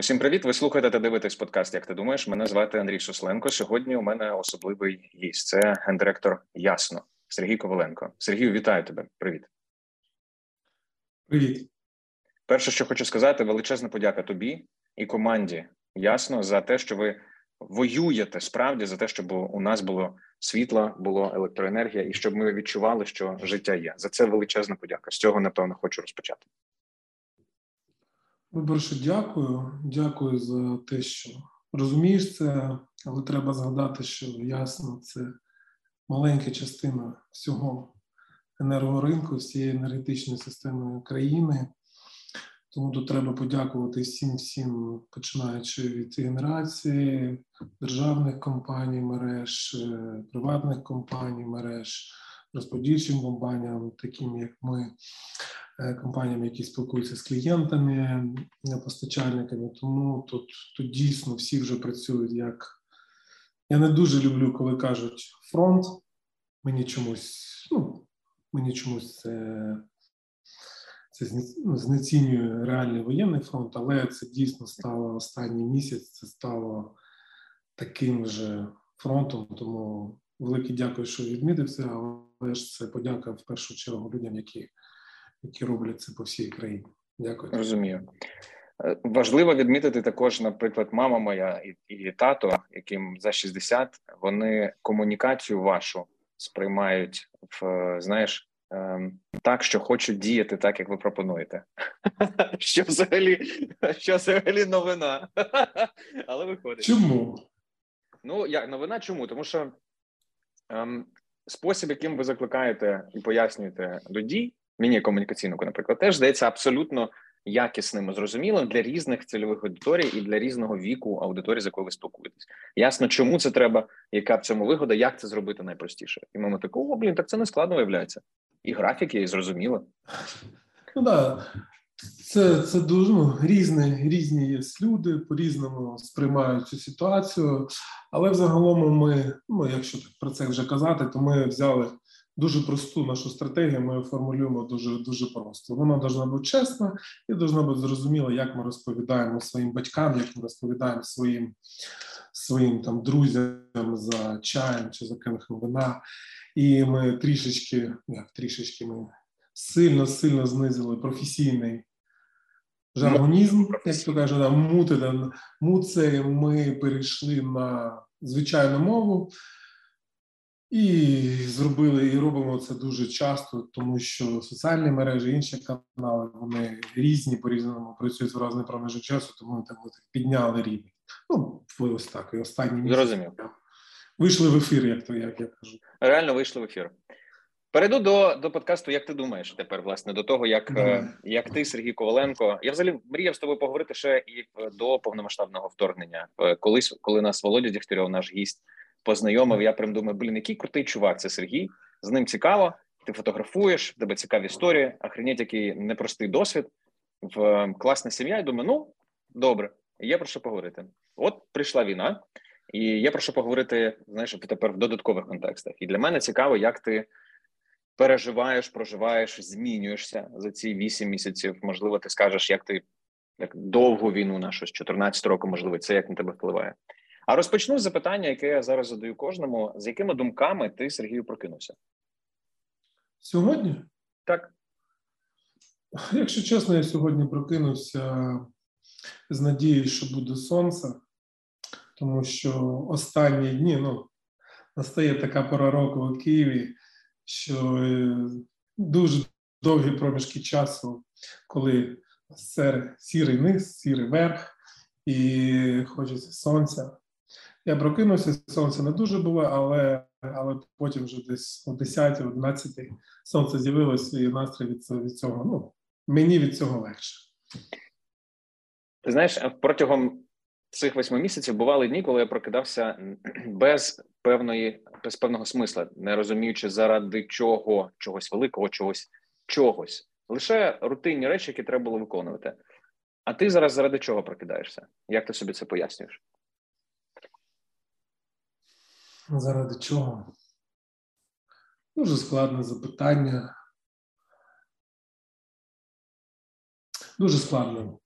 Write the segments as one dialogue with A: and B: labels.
A: Усім привіт! Ви слухаєте та дивитесь подкаст. Як ти думаєш? Мене звати Андрій Сусленко. Сьогодні у мене особливий гість. Це гендиректор Ясно Сергій Коваленко. Сергію, вітаю тебе. Привіт.
B: Привіт.
A: Перше, що хочу сказати, величезна подяка тобі і команді Ясно за те, що ви воюєте справді за те, щоб у нас було світло, було електроенергія, і щоб ми відчували, що життя є. За це величезна подяка. З цього напевно хочу розпочати.
B: Ну, дякую. Дякую за те, що розумієш це, але треба згадати, що ясно, це маленька частина всього енергоринку, всієї енергетичної системи країни. Тому тут треба подякувати всім, всім, починаючи від генерації, державних компаній, мереж, е, приватних компаній, мереж, розподільчим компаніям, таким як ми. Е, компаніям, які спілкуються з клієнтами, е, постачальниками. Тому тут тут дійсно всі вже працюють як. Я не дуже люблю, коли кажуть фронт. Мені чомусь, ну, мені чомусь це це ну, знецінює реальний воєнний фронт, але це дійсно стало останній місяць, це стало таким же фронтом. Тому велике дякую, що відмітив це, але ж це подяка в першу чергу людям, які які роблять це по всій країні. Дякую.
A: Розумію. Е, важливо відмітити також, наприклад, мама моя і, і тато, яким за 60, вони комунікацію вашу сприймають в знаєш. Ем, так, що хочуть діяти так, як ви пропонуєте. Що взагалі що взагалі новина? Але виходить.
B: Чому?
A: Ну, як новина чому? Тому що ем, спосіб, яким ви закликаєте і пояснюєте до дій, мені комунікаційного, наприклад, теж здається абсолютно якісним і зрозумілим для різних цільових аудиторій і для різного віку аудиторії, з якою ви спілкуєтесь. Ясно, чому це треба, яка в цьому вигода, як це зробити найпростіше. І ми такого, блін, так це не складно виявляється. І графік є, і зрозуміло.
B: Ну да. Це це дуже ну, різні різні є люди, по різному сприймають цю ситуацію. Але взагалом ми, ну якщо про це вже казати, то ми взяли дуже просту нашу стратегію. Ми формулюємо дуже дуже просто. Вона повинна бути чесна і повинна бути зрозуміла, як ми розповідаємо своїм батькам, як ми розповідаємо своїм своїм там друзям за чаєм чи за келихом вина. І ми трішечки, як трішечки ми сильно сильно знизили професійний. Жаргонізм, як то каже, да, мути, муце ми перейшли на звичайну мову, і зробили і робимо це дуже часто, тому що соціальні мережі, інші канали вони різні по різному працюють в різний проміжок часу, тому ми так підняли рівень. Ну ось так. І останні
A: місяці
B: вийшли в ефір, як то як я кажу.
A: Реально вийшли в ефір. Перейду до до подкасту. Як ти думаєш тепер, власне, до того, як mm. як ти, Сергій Коваленко, я взагалі мріяв з тобою поговорити ще і до повномасштабного вторгнення, е, колись, коли нас Володя Дігтярьов, наш гість познайомив. Я прям думаю, блін, який крутий чувак, це Сергій. З ним цікаво. Ти фотографуєш, в тебе цікаві історії, охренеть, який непростий досвід, в ем, класна сім'я. І думаю, ну добре, є про що поговорити. От прийшла війна, і є про що поговорити. Знаєш, тепер в додаткових контекстах. І для мене цікаво, як ти переживаєш, проживаєш, змінюєшся за ці вісім місяців. Можливо, ти скажеш, як ти як довгу війну нашу з 14 року, можливо, це як на тебе впливає. А розпочну з запитання, яке я зараз задаю кожному: з якими думками ти, Сергію, прокинувся?
B: Сьогодні?
A: Так.
B: Якщо чесно, я сьогодні прокинувся з надією, що буде сонце, тому що останні дні ну, настає така пора року у Києві, що е, дуже довгі проміжки часу, коли сірий низ, сірий верх, і хочеться сонця. Я прокинувся, сонце не дуже було, але але потім вже десь о 10-11 сонце з'явилося, і настрій від, від цього. Ну, мені від цього легше.
A: Ти знаєш, протягом цих восьми місяців бували дні, коли я прокидався без певної, без певного смисла, не розуміючи, заради чого, чогось великого, чогось, чогось. Лише рутинні речі, які треба було виконувати. А ти зараз заради чого прокидаєшся? Як ти собі це пояснюєш?
B: Заради чого? Дуже складне запитання. Дуже складно.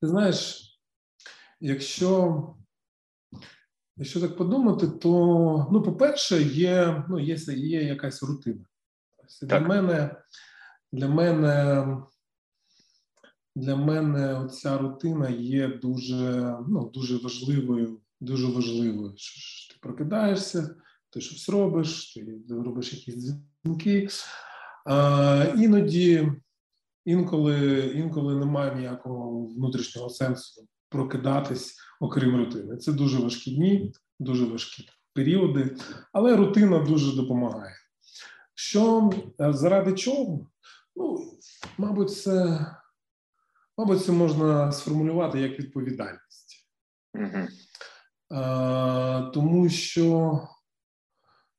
B: Ти знаєш, якщо якщо так подумати, то ну, по-перше, є ну, є, є якась рутина. Для мене для мене для мене ця рутина є дуже ну, дуже важливою, дуже важливою. Прокидаєшся, ти щось робиш, ти робиш якісь дзвінки. А, Іноді, інколи інколи немає ніякого внутрішнього сенсу прокидатись, окрім рутини. Це дуже важкі дні, дуже важкі періоди, але рутина дуже допомагає. Що е, заради чого? Ну, мабуть, це мабуть, це можна сформулювати як відповідальність. А, Тому що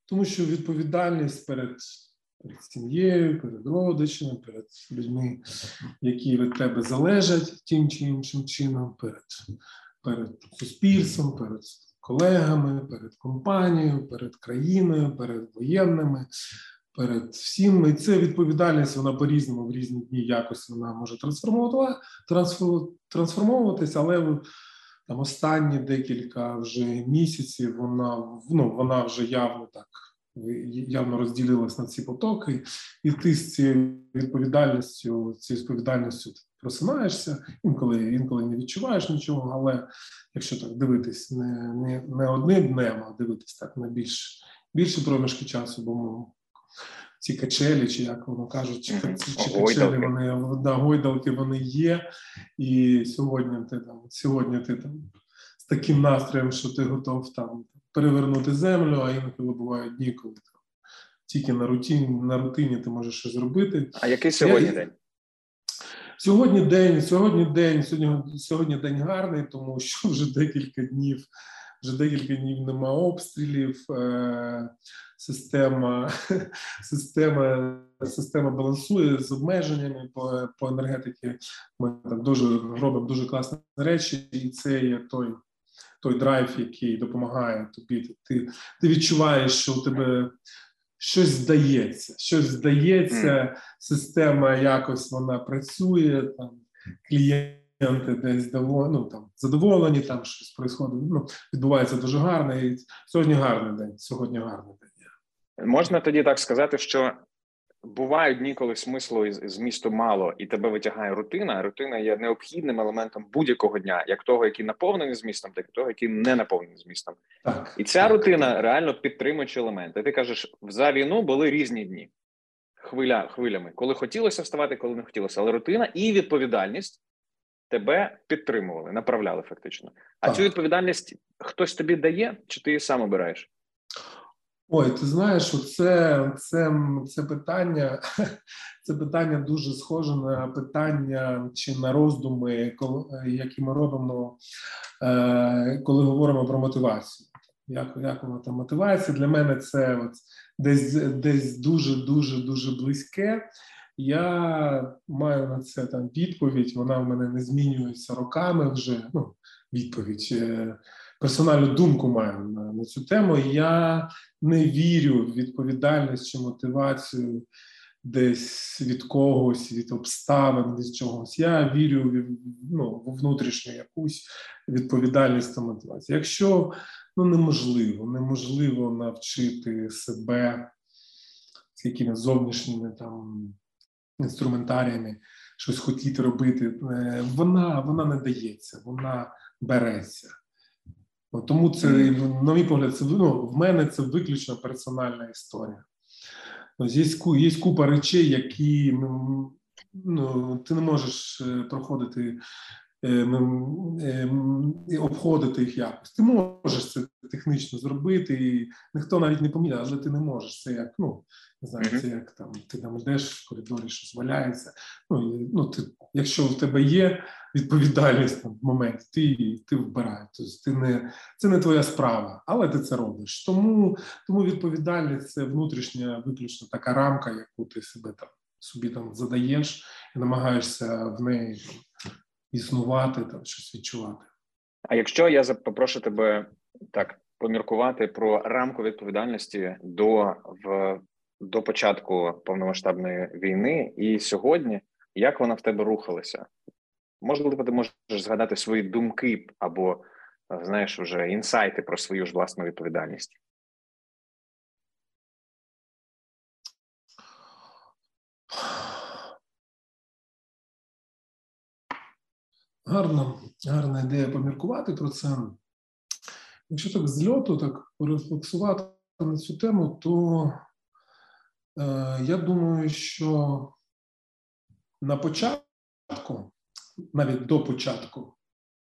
B: тому що відповідальність перед перед сім'єю, перед родичами, перед людьми, які від тебе залежать тим чи іншим чином, перед, перед суспільством, перед колегами, перед компанією, перед країною, перед воєнними, перед всім. І це відповідальність, вона по-різному в різні дні якось вона може трансформовуватися, але там останні декілька вже місяців вона ну, вона вже явно так явно розділилась на ці потоки, і ти з цією відповідальністю, цією відповідальністю просинаєшся, інколи інколи не відчуваєш нічого, але якщо так дивитись, не не, не одним днем, а дивитись так на більш більші проміжки часу, бо ці качелі, чи як воно кажуть, чи, чи качелі вони да, гойдалки вони є. І сьогодні ти там, сьогодні ти там з таким настроєм, що ти готов там перевернути землю, а інколи бувають дні, коли там, тільки на рутині, на рутині ти можеш щось зробити.
A: А який сьогодні Я, день?
B: Сьогодні день, сьогодні день, сьогодні сьогодні день гарний, тому що вже декілька днів, вже декілька днів нема обстрілів. Е, Система система, система балансує з обмеженнями по по енергетиці. Ми так дуже робимо дуже класні речі, і це є той той драйв, який допомагає тобі. Ти ти відчуваєш, що у тебе щось здається, щось здається, система якось вона працює, там клієнти десь ну, там, задоволені, там щось происходить, ну, відбувається дуже гарно. І Сьогодні гарний день. Сьогодні гарний день.
A: Можна тоді так сказати, що бувають дні, коли смислу із змісту мало, і тебе витягає рутина. Рутина є необхідним елементом будь-якого дня, як того, який наповнений змістом, так і того, який не наповнений змістом. Так, І ця так, рутина так. реально підтримуючи елементи. Ти кажеш, за війну були різні дні, хвиля хвилями, коли хотілося вставати, коли не хотілося. Але рутина і відповідальність тебе підтримували, направляли фактично. А цю відповідальність хтось тобі дає, чи ти її сам обираєш?
B: Ой, ти знаєш, це це, це питання це питання дуже схоже на питання чи на роздуми, які ми робимо, е, коли говоримо про мотивацію. Як як вона там мотивація? Для мене це от десь десь дуже дуже дуже близьке. Я маю на це там відповідь. Вона в мене не змінюється роками вже. Ну, відповідь. Персональну думку маю на, на цю тему. Я не вірю в відповідальність чи мотивацію десь від когось, від обставин, від чогось. Я вірю в ну, внутрішню якусь відповідальність та мотивацію. Якщо ну неможливо, неможливо навчити себе з якимись зовнішніми там інструментаріями щось хотіти робити, е, вона вона не дається, вона береться. Тому це, на мій погляд, це ну, в мене це виключно персональна історія. Є є купа речей, які ну, ну, ти не можеш е, проходити, обходити їх якось. Ти можеш це технічно зробити, і ніхто навіть не помітить, але ти не можеш. Це як ну, не знаю, це як там ти там йдеш в коридорі, щось валяється. Ну, і, ну ти, Якщо в тебе є відповідальність в моменті, ти ти вбираєш. Тобто ти не це не твоя справа, але ти це робиш. Тому тому відповідальність це внутрішня, виключно така рамка, яку ти себе там собі там задаєш і намагаєшся в неї існувати, там щось відчувати.
A: А якщо я попрошу тебе так поміркувати про рамку відповідальності до в до початку повномасштабної війни і сьогодні, як вона в тебе рухалася? можливо, ти можеш згадати свої думки або знаєш, вже інсайти про свою ж власну відповідальність.
B: Гарна, гарна ідея поміркувати про це. Якщо так з льоту так порефлексувати на цю тему, то е, я думаю, що на початку, навіть до початку,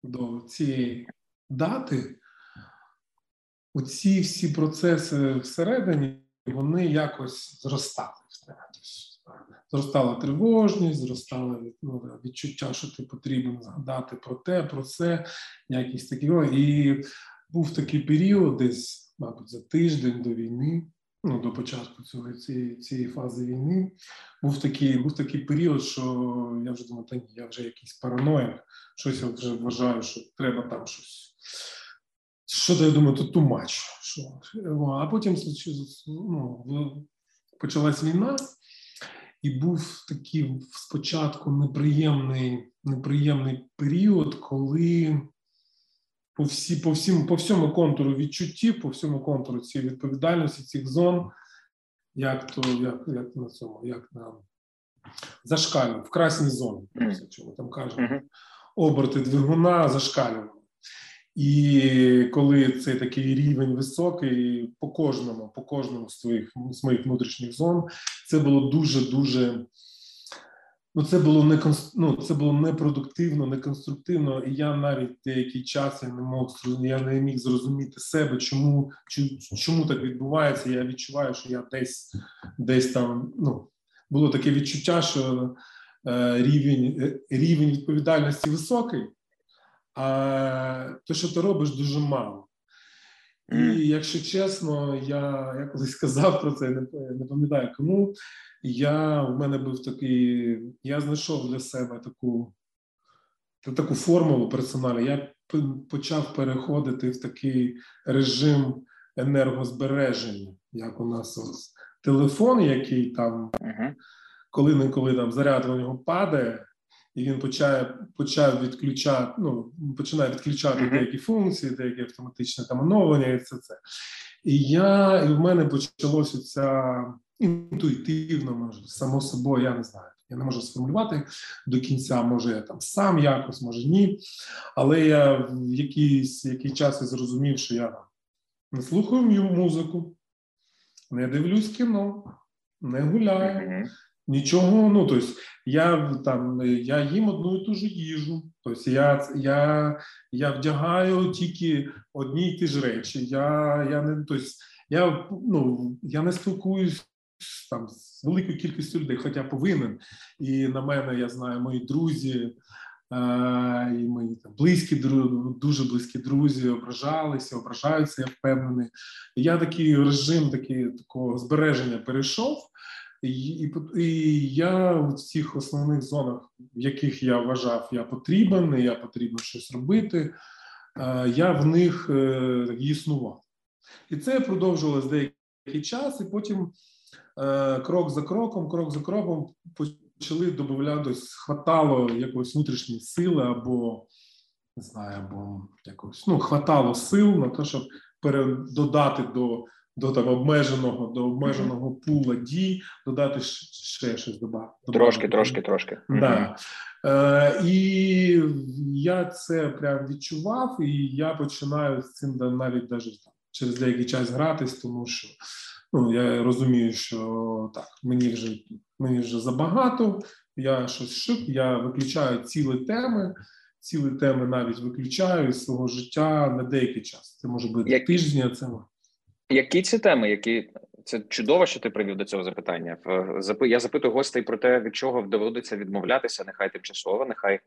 B: до цієї дати, оці всі процеси всередині, вони якось зростали. Зростала тривожність, зростало ну, відчуття, що ти потрібен згадати про те, про це, якісь такі. І був такий період, десь, мабуть, за тиждень до війни, ну до початку цього цієї цієї фази війни, був такий був такий період, що я вже думаю, та ні, я вже якийсь параноїк, щось я вже вважаю, що треба там щось. Що то я думаю, тут тумач. Що? А потім ну, почалась війна, і був такий спочатку неприємний неприємний період, коли по всі, по, всім, по всьому контуру відчуттів, по всьому контуру цієї відповідальності, цих зон, як то як, як на цьому, як на зашкалював, в красній зоні, чому там кажуть, оберти двигуна зашкалювали. І коли цей такий рівень високий, по кожному, по кожному з твоїх з моїх внутрішніх зон, це було дуже дуже. Ну, це було не ну, це було непродуктивно, неконструктивно, і я навіть деякий час я не мог я не міг зрозуміти себе, чому чому так відбувається. Я відчуваю, що я десь десь там ну було таке відчуття, що е, рівень е, рівень відповідальності високий, а те, що ти робиш, дуже мало. І якщо чесно, я я колись сказав про це, не, не пам'ятаю кому. Я в мене був такий, я знайшов для себе таку таку формулу персональну. Я почав переходити в такий режим енергозбереження, як у нас ось телефон, який там, коли-неколи там заряд у нього падає, і він почає почав відключати, ну починає відключати uh-huh. деякі функції, деякі автоматичне там оновлення, і це це. І я і в мене почалося ця інтуїтивно, може само собою, я не знаю. Я не можу сформулювати до кінця, може я там сам якось, може ні. Але я в якийсь який час я зрозумів, що я не слухаю музику, не дивлюсь кіно, не гуляю. Нічого, ну тобто я там я їм одну і ту ж їжу. Тобто я я, я вдягаю тільки одні й ті ж речі. Я я не тобто, я ну я не спілкуюсь там з великою кількістю людей, хоча повинен. І на мене я знаю мої друзі. І мої там близькі дуже близькі друзі ображалися, ображаються, я впевнений. Я такий режим такий, такого збереження перейшов, і і, і я в цих основних зонах, в яких я вважав, я потрібен, я потрібно щось робити. Я в них е, існував. І це продовжувалось деякий час, і потім е, крок за кроком, крок за кроком почали додати, хватало якоїсь внутрішньої сили або не знаю, або якось ну, хватало сил на те, щоб передодати до до там обмеженого до обмеженого пула дій, додати ще щось додати.
A: Трошки, трошки, трошки.
B: Да. Е, І я це прям відчував, і я починаю з цим навіть навіть через деякий час гратись, тому що ну я розумію, що так мені вже мені вже забагато. Я щось шип, я виключаю цілі теми. Цілі теми навіть виключаю з свого життя на деякий час. Це може бути Як... а це
A: які ці теми, які це чудово, що ти привів до цього запитання. Я запитую гостей про те, від чого доводиться відмовлятися, нехай тимчасово, нехай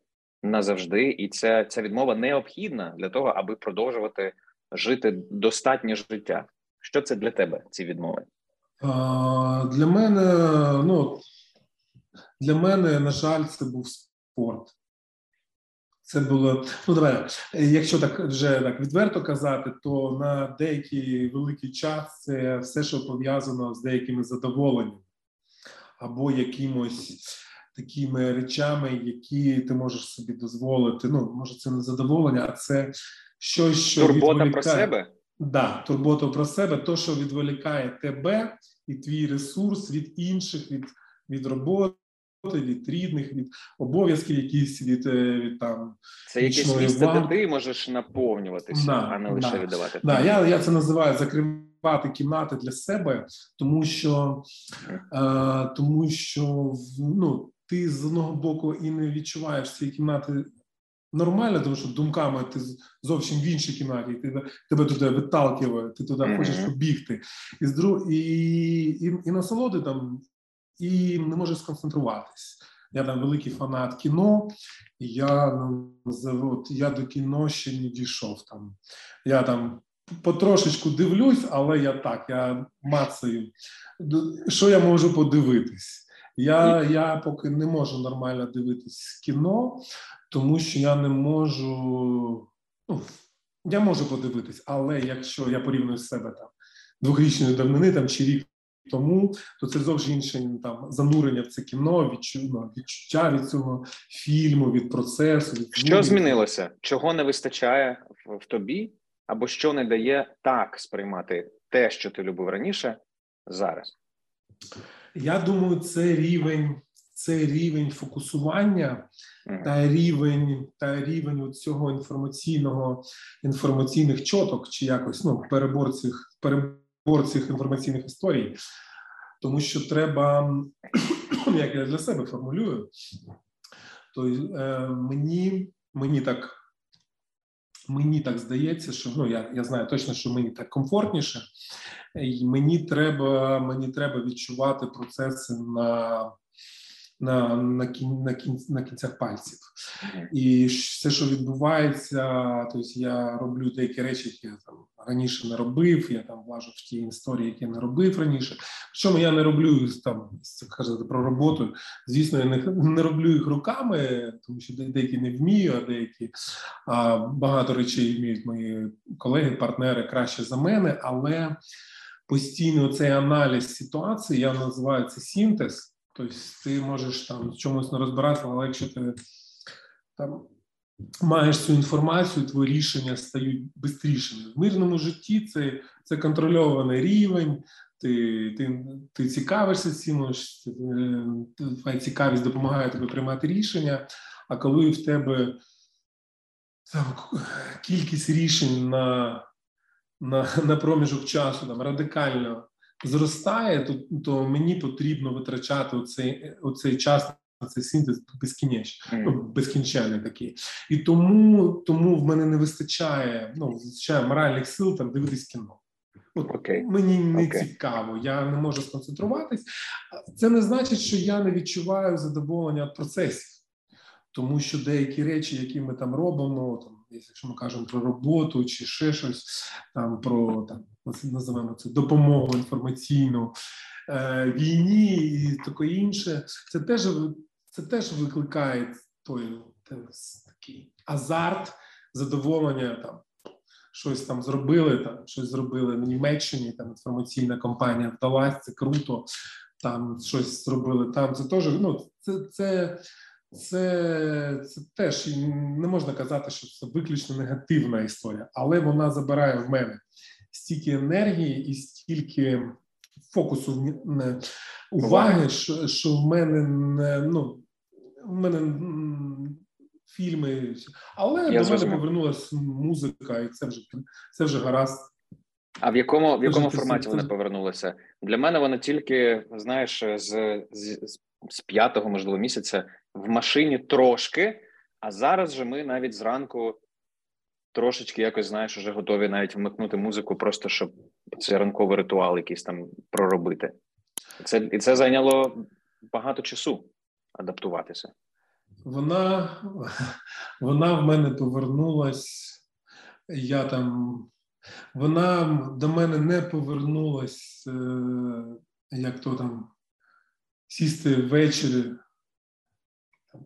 A: назавжди, і ця ця відмова необхідна для того, аби продовжувати жити достатнє життя. Що це для тебе? Ці відмови?
B: Для мене ну для мене, на жаль, це був спорт. Це було ну давай, якщо так вже так відверто казати, то на деякий великий час це все, що пов'язано з деякими задоволеннями або якимось такими речами, які ти можеш собі дозволити. Ну, може, це не задоволення, а це щось, що
A: турбота
B: відволікає.
A: про себе.
B: Да, турбота про себе, то, що відволікає тебе і твій ресурс від інших, від, від роботи. Від рідних, від обов'язків, якісь від е, від там
A: це якесь місце, де ти можеш наповнюватися, да, а не лише
B: да.
A: віддавати.
B: Да, я я це називаю закривати кімнати для себе, тому що е, тому що ну ти з одного боку і не відчуваєш цієї кімнати нормально, тому що думками ти зовсім в іншій кімнаті, ти тебе туди виталкиває, ти туди mm-hmm. хочеш побігти, і і, і, і насолоди там і не можеш сконцентруватись. Я там великий фанат кіно, я ну, от, я до кіно ще не дійшов. Там я там потрошечку дивлюсь, але я так, я мацаю. Що я можу подивитись? Я я поки не можу нормально дивитись кіно, тому що я не можу. Ну, я можу подивитись, але якщо я порівнюю себе там двохрічної давнини там чи рік тому, то це зовсім інше там занурення в це кіно, відчуття, відчуття від цього фільму, від процесу. Від
A: що змінилося? Чого не вистачає в, в тобі, або що не дає так сприймати те, що ти любив раніше, зараз?
B: Я думаю, це рівень. Це рівень фокусування та рівень та рівень цього інформаційного інформаційних чоток, чи якось ну переборців цих інформаційних історій, тому що треба, як я для себе формулюю, то е, мені мені так мені так здається, що ну я я знаю точно, що мені так комфортніше, і мені треба мені треба відчувати процеси на на на, кін, на, кін, на кінцях пальців. І все, що відбувається, тобто я роблю деякі речі, які я там раніше не робив. Я там влажу в ті історії, які я не робив раніше. Причому я не роблю там казати про роботу. Звісно, я не, не роблю їх руками, тому що деякі не вмію, а деякі а, багато речей вміють мої колеги, партнери краще за мене, але постійно цей аналіз ситуації я називаю це синтез. Тобто ти можеш там в чомусь не розбиратися, але якщо ти там маєш цю інформацію, твої рішення стають швидшими. В мирному житті це це контрольований рівень, ти ти, ти цікавишся цим, твоя цікавість допомагає тобі приймати рішення. А коли в тебе там, кількість рішень на на, на проміжок часу там радикально зростає, то то мені потрібно витрачати оцей, оцей час на цей синтез безкінечний, ну, безкінченний такий. І тому тому в мене не вистачає ну, вистачає моральних сил там дивитись кіно. От okay. Мені не okay. цікаво, я не можу сконцентруватись. Це не значить, що я не відчуваю задоволення від процесів, тому що деякі речі, які ми там робимо, там якщо ми кажемо про роботу чи ще щось там про там називаємо це допомогу інформаційну е, війні і таке інше, це теж це теж викликає той такий азарт, задоволення там. Щось там зробили, там щось зробили в Німеччині. Там інформаційна компанія вдалась, це круто. Там щось зробили. Там це теж ну це це це це теж не можна казати, що це виключно негативна історія, але вона забирає в мене стільки енергії і стільки фокусу уваги, що що в мене не ну в мене фільми, але Я до мене повернулася музика, і це вже це вже гаразд.
A: А в якому в якому форматі вони повернулися? Для мене вони тільки знаєш з з, з п'ятого, можливо, місяця в машині трошки, а зараз же ми навіть зранку трошечки якось знаєш, вже готові навіть вмикнути музику, просто щоб цей ранковий ритуал якийсь там проробити. Це і це зайняло багато часу адаптуватися.
B: Вона вона в мене повернулась. Я там вона до мене не повернулась, е, як то там сісти ввечері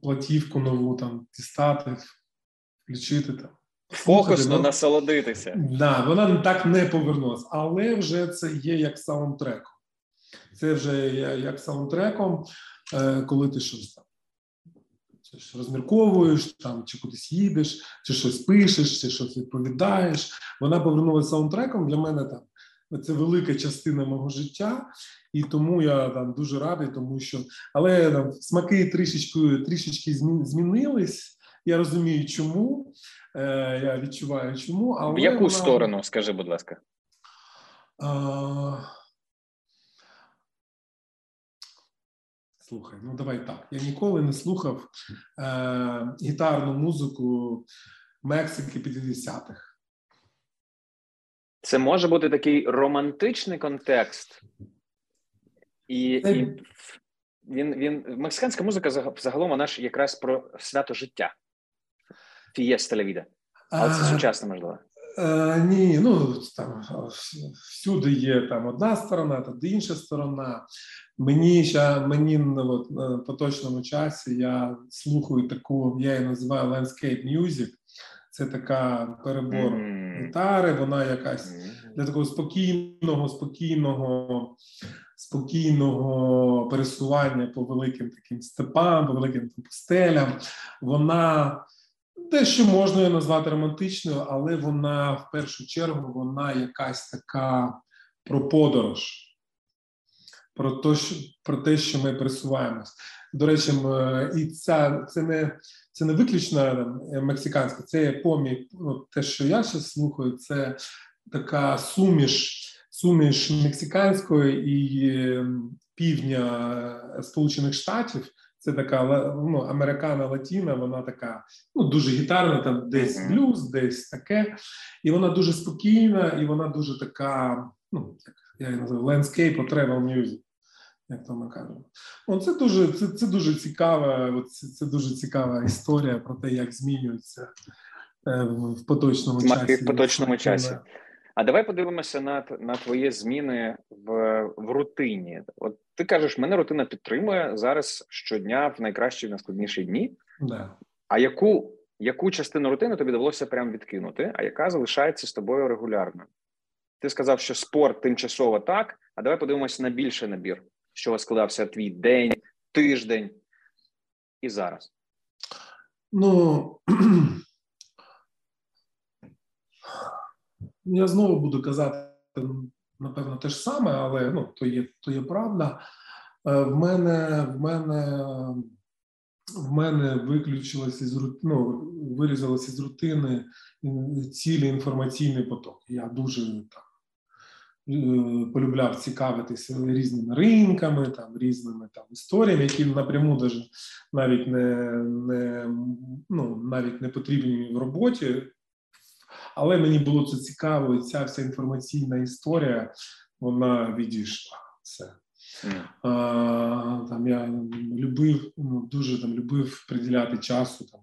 B: платівку нову там дістати, включити там.
A: Фокусно ну, насолодитися.
B: Да, вона так не повернулася, але вже це є як саундтреком. Це вже як саундтреком, е, коли ти щось там щось розмірковуєш, там чи кудись їдеш, чи щось пишеш, чи щось відповідаєш. Вона повернулася саундтреком для мене там. Це велика частина мого життя, і тому я там дуже радий, тому що але там смаки трішечки трішечки змінились. Я розумію, чому е, я відчуваю, чому але
A: в яку вона... сторону, скажи, будь ласка. А...
B: Слухай, ну давай так. Я ніколи не слухав е, гітарну музику Мексики 50-х.
A: Це може бути такий романтичний контекст, і і він він мексиканська музика загалом вона ж якраз про свято життя. Фієста ля Але це сучасно можливо.
B: Е, Ні, ну там всюди є там одна сторона, та інша сторона. Мені ще мені ну, от, на поточному часі я слухаю таку, я її називаю landscape music. Це така перебор гітари, вона якась для такого спокійного, спокійного, спокійного пересування по великим таким степам, по великим пустелям. Вона дещо можна її назвати романтичною, але вона в першу чергу вона якась така про подорож, про те, що, про те, що ми пересуваємось. До речі, і ця це не це не виключно мексиканська, це помі, ну, те, що я зараз слухаю, це така суміш, суміш мексиканської і ем, півдня Сполучених Штатів. Це така ну, американа латіна, вона така ну, дуже гітарна, там десь блюз, десь таке. І вона дуже спокійна, і вона дуже така, ну, як я її називаю, landscape travel music, як то ми кажемо. О, це дуже це, це дуже цікава, це, це дуже цікава історія про те, як змінюється е, в поточному часі.
A: В поточному часі. А давай подивимося на на твої зміни в в рутині. От ти кажеш, мене рутина підтримує зараз щодня в найкращі в найскладніші дні.
B: Да.
A: А яку яку частину рутини тобі довелося прям відкинути, а яка залишається з тобою регулярно? Ти сказав, що спорт тимчасово так. А давай подивимося на більший набір, що складався твій день, тиждень і зараз.
B: Ну Я знову буду казати, напевно, те ж саме, але ну, то є то є правда. Е, в мене в мене в мене виключилося з ну, вирізалося з рутини цілий інформаційний поток. Я дуже так полюбляв цікавитися різними ринками, там різними там історіями, які напряму даже навіть не не ну навіть не потрібні в роботі. Але мені було це цікаво, і ця вся інформаційна історія вона відійшла. Все. Mm. А, Там я любив, ну дуже там любив приділяти часу там,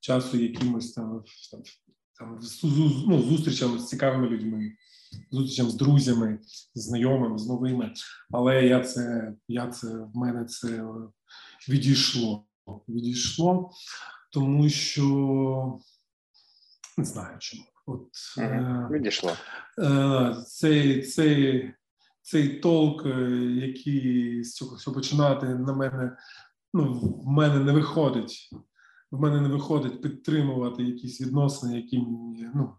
B: часу якимось там там, там ну, зустрічам з цікавими людьми, зустрічам з друзями, з знайомими, з новими. Але я це я це в мене це відійшло. Відійшло, тому що не знаю чому. От
A: е, Відійшло.
B: Е, цей цей, цей толк, е, який з цього все починати на мене, ну, в мене не виходить. В мене не виходить підтримувати якісь відносини, які мені ну,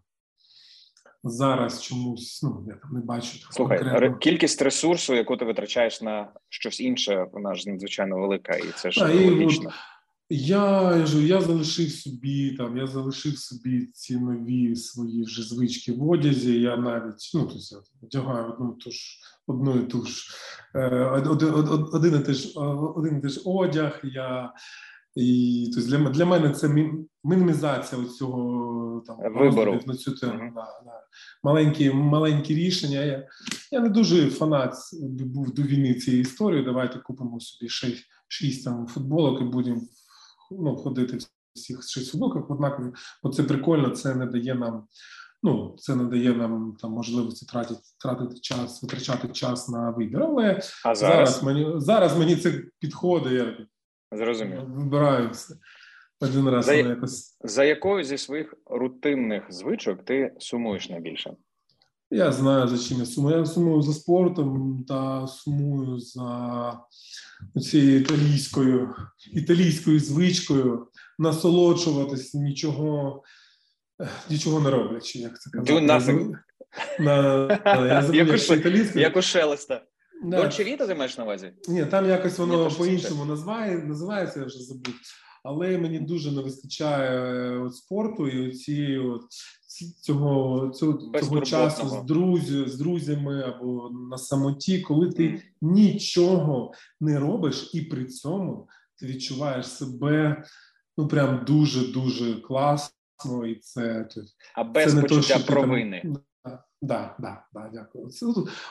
B: зараз чомусь ну, я там не бачу.
A: Слухай, конкретно. кількість ресурсу, яку ти витрачаєш на щось інше, вона ж надзвичайно велика, і це ж логічно.
B: Я я залишив собі там, я залишив собі ці нові свої вже звички в одязі. Я навіть ну тобто, одягаю одну ту ж одну і ту ж е, один, і теж один і теж одяг. Я і тобто для для мене це мінімізація цього там
A: вибору
B: на цю тему. Uh-huh. Да, да. Маленькі маленькі рішення. Я я не дуже фанат був до війни цієї історії. Давайте купимо собі шість, шість там футболок і будемо ну, ходити в всіх шість футболках однакові, бо це прикольно, це не дає нам. Ну, це не дає нам там можливості тратити тратити час, витрачати час на вибір. Але
A: а зараз? зараз
B: мені зараз мені це підходить. Я
A: Зрозумів.
B: Вибираю все. Один раз
A: за,
B: якось.
A: За якою зі своїх рутинних звичок ти сумуєш найбільше?
B: Я знаю, за чим я сумую. Я сумую за спортом та сумую за цією італійською італійською звичкою насолоджуватись нічого нічого не роблячи, як це
A: казати. Як, у Шелеста. Дольче Віта ти маєш на увазі?
B: Ні, там якось воно по-іншому називає, називається, я вже забув. Але мені дуже не вистачає е, от спорту і цієї от цього цього, цього часу з друзі, з друзями або на самоті, коли ти mm. нічого не робиш, і при цьому ти відчуваєш себе ну прям дуже дуже класно, і це
A: а без це почуття то, провини. Там,
B: да, да, да, дякую. Це,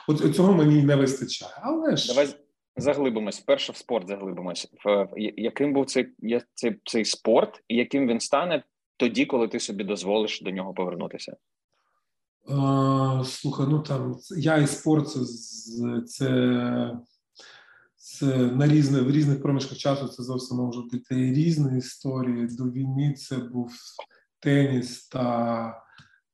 B: от, цього мені не вистачає. Але ж
A: давай заглибимось. Перше в спорт заглибимось. В яким був цей цей, цей спорт, і яким він стане тоді, коли ти собі дозволиш до нього повернутися?
B: А, Слухай, ну там я і спорт це це, це на різне в різних проміжках часу. Це зовсім може бути різні історії. До війни це був теніс та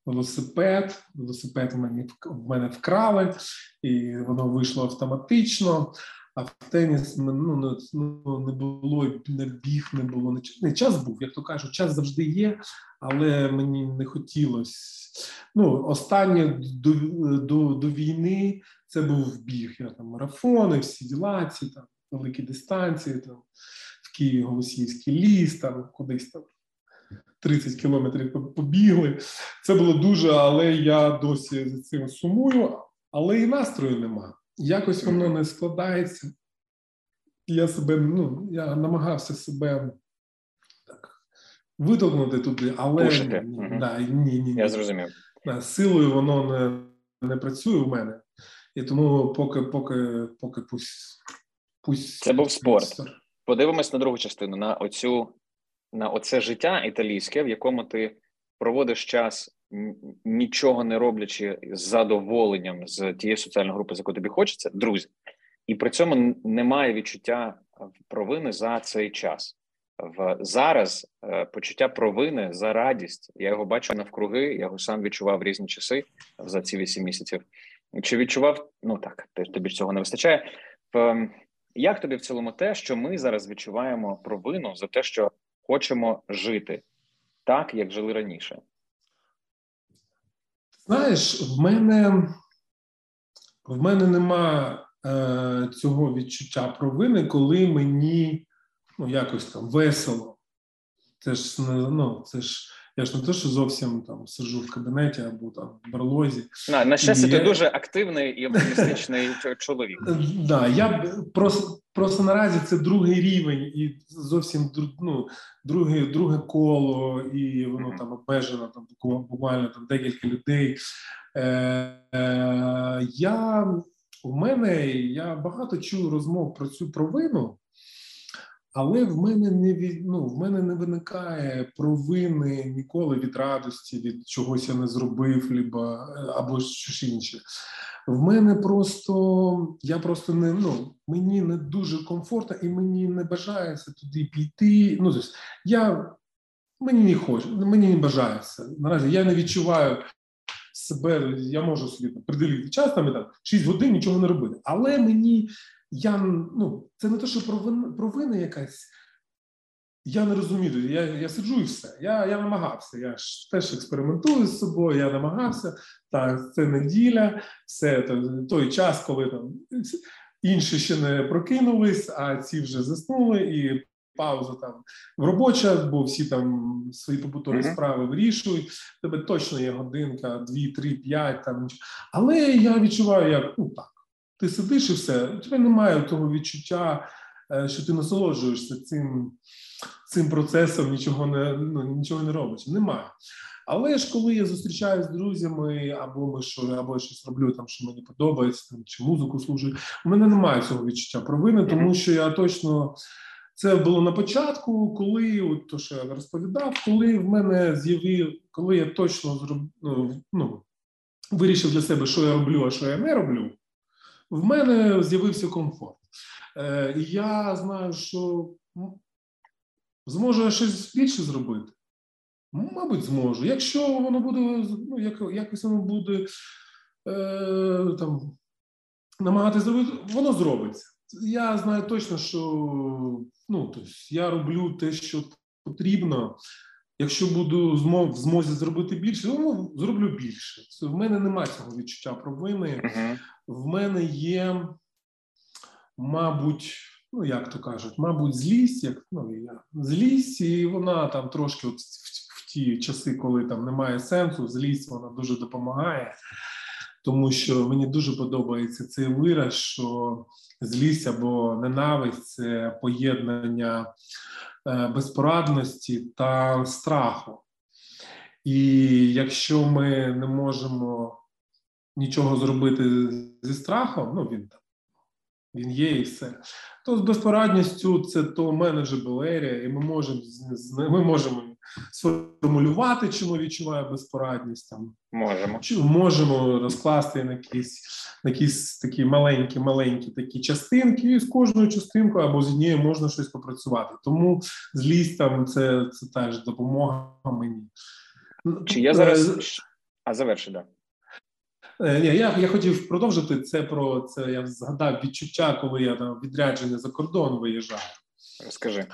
B: велосипед. Велосипед в мене в мене вкрали, і воно вийшло автоматично. А в теніс ну, ну, не було не біг, не було не час був, як то кажуть, час завжди є, але мені не хотілося. Ну, останнє до до, до війни це був біг. Я там марафони, всі діла, ці там великі дистанції, там в Києві Голосіївський ліс, там кудись там 30 кілометрів побігли. Це було дуже, але я досі за цим сумую, але і настрою нема. Якось воно не складається. Я себе, ну, я намагався себе так витолкнути туди, але
A: ні, да, ні, ні, Я зрозумів.
B: Да, силою воно не не працює у мене. І тому поки поки, поки пусть. пусть
A: Це був спорт. Подивимось на другу частину, на оцю на оце життя італійське, в якому ти проводиш час нічого не роблячи з задоволенням з тієї соціальної групи, за яку тобі хочеться, друзі, і при цьому немає відчуття провини за цей час. В зараз е, почуття провини за радість. Я його бачу навкруги. Я його сам відчував різні часи за ці вісім місяців. Чи відчував? Ну так, тобі цього не вистачає. Як тобі в цілому те, що ми зараз відчуваємо провину за те, що хочемо жити так, як жили раніше.
B: Знаєш, в мене в мене нема е, цього відчуття провини, коли мені ну, якось там весело. Це ж ну, це ж я ж не те, що зовсім там сиджу в кабінеті або там в берлозі.
A: На, на щастя, ти дуже активний і оптимістичний чоловік.
B: Да, я просто просто наразі це другий рівень, і зовсім ну, друге друге коло, і воно там обмежено там буквально там декілька людей. Е, е, Я у мене я багато чую розмов про цю провину. Але в мене не від, ну, в мене не виникає провини ніколи від радості, від чогось я не зробив, либо, або щось інше. В мене просто я просто не ну мені не дуже комфортно і мені не бажається туди піти. Ну тобто я мені не хочу, мені не бажається. Наразі я не відчуваю себе. Я можу собі приділити час там і так 6 годин нічого не робити, але мені я ну, це не те, що провина, провина якась. Я не розумію, я я сиджу і все. Я я намагався. Я ж теж експериментую з собою, я намагався. Так, це неділя, все той час, коли там інші ще не прокинулись, а ці вже заснули, і пауза там в робоча, бо всі там свої побутові mm-hmm. справи вирішують. Тебе точно є годинка, дві, три, п'ять там. Але я відчуваю, як ну так. Ти сидиш і все, у тебе немає того відчуття, е, що ти насолоджуєшся цим цим процесом, нічого не ну, нічого не робиш. Немає. Але ж коли я зустрічаюся з друзями, або ми що, або я щось роблю там, що мені подобається, там чи музику служу, у мене немає цього відчуття провини, тому що я точно це було на початку, коли от то, що я розповідав, коли в мене з'явив, коли я точно зроб, ну, ну, вирішив для себе, що я роблю, а що я не роблю в мене з'явився комфорт. Е, і я знаю, що зможу я щось більше зробити. Мабуть, зможу. Якщо воно буде, ну, як, якось воно буде е, там намагатися зробити, воно зробиться. Я знаю точно, що ну, тобто я роблю те, що потрібно. Якщо буду в змозі зробити більше, ну зроблю більше. В мене немає цього відчуття провини. Uh-huh. В мене є, мабуть, ну як то кажуть, мабуть, злість, як ну я злість, і вона там трошки от в, в ті часи, коли там немає сенсу, злість вона дуже допомагає, тому що мені дуже подобається цей вираз, що злість або ненависть це поєднання безпорадності та страху. І якщо ми не можемо нічого зробити зі страхом, ну він там він є і все. То з безпорадністю це то менеджер Белерія, і ми можемо ми можемо сформулювати, чи ми безпорадність там.
A: Можемо
B: чи можемо розкласти на якісь на якісь такі маленькі, маленькі такі частинки, і з кожною частинкою або з однією можна щось попрацювати. Тому злість там це це теж допомога мені.
A: Чи я зараз е, а заверши, да.
B: Е, ні, я я хотів продовжити це про це. Я згадав відчуття, коли я там відряджений за кордон виїжджав.
A: Розкажи.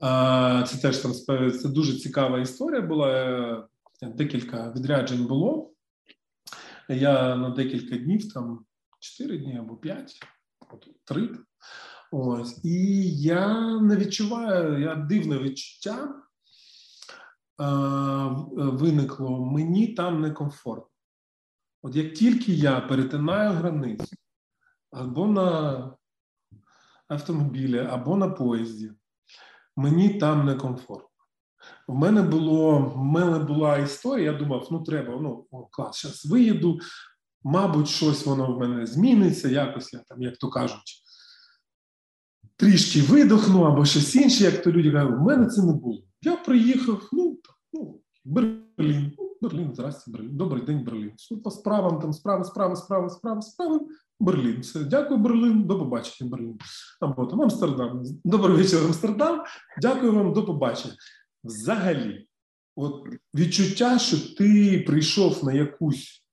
B: А, Це теж там це дуже цікава історія. Була е, декілька відряджень було. Я на декілька днів, там чотири дні або п'ять, три. Ось, і я не відчуваю, я дивне відчуття а, виникло. Мені там некомфортно. От як тільки я перетинаю границю або на автомобілі, або на поїзді, мені там некомфортно. В мене було, в мене була історія, я думав, ну треба, ну клас, зараз виїду, мабуть, щось воно в мене зміниться, якось я там, як то кажуть, трішки видохну або щось інше, як то люди кажуть, в мене це не було. Я приїхав, ну, ну Берлін. Берлін, здрасте, Берлін. Добрий день, Берлін. По справам там справи, справи, справи, справи, справи. Берлін. Все, дякую, Берлін. До побачення, Берлін. Або там Амстердам. Добрий вечір, Амстердам. Дякую вам, до побачення. Взагалі, от відчуття, що ти прийшов на якусь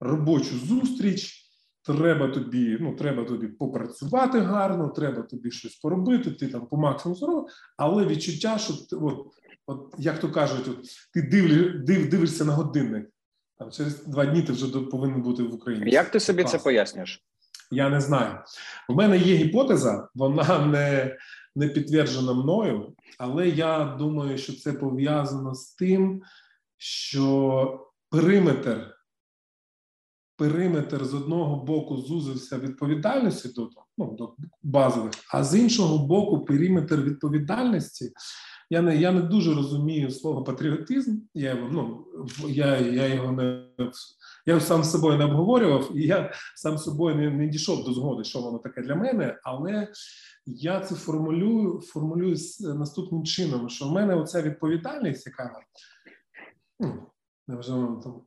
B: робочу зустріч. Треба тобі, ну треба тобі попрацювати гарно, треба тобі щось поробити. Ти там по максимуму зробив, але відчуття, що ти, от от як то кажуть, от ти див, див, дивишся на годинник. Там через два дні ти вже повинен бути в Україні.
A: Як ти собі Класно. це пояснюєш?
B: Я не знаю. У мене є гіпотеза, вона не не підтверджена мною, але я думаю, що це пов'язано з тим, що периметр периметр з одного боку зузився відповідальності до ну, до базових, а з іншого боку, периметр відповідальності я не я не дуже розумію слово патріотизм. Я ну я, я його не я сам з собою не обговорював, і я сам з собою не, не дійшов до згоди, що воно таке для мене. Але я це формулюю формулюю наступним чином: що в мене оця відповідальність, яка ну, там,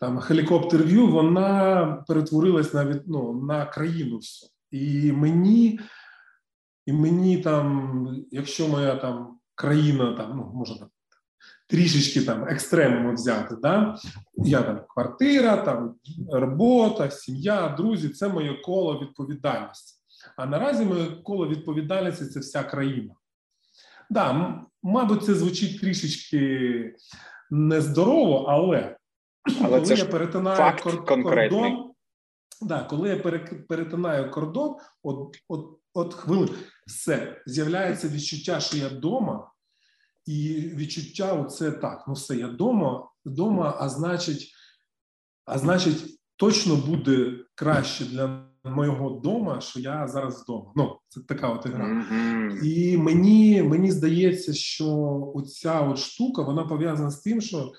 B: там хелікоптер в'ю, вона перетворилась на ну, на країну всю. І мені, і мені там, якщо моя там країна там, ну, може там, трішечки там екстремуму взяти. Да? Я там квартира, там робота, сім'я, друзі це моє коло відповідальності. А наразі моє коло відповідальності це вся країна. Да, мабуть, це звучить трішечки нездорово, але,
A: але коли я перетинаю факт кор- кордон,
B: да, коли я перетинаю кордон, от, от от хвилин, все з'являється відчуття, що я вдома, і відчуття це так: ну все, я вдома, вдома, а значить, а значить, точно буде краще для моєго дома, що я зараз вдома. Ну, це така от ігра. Mm-hmm. І мені мені здається, що оця от штука вона пов'язана з тим, що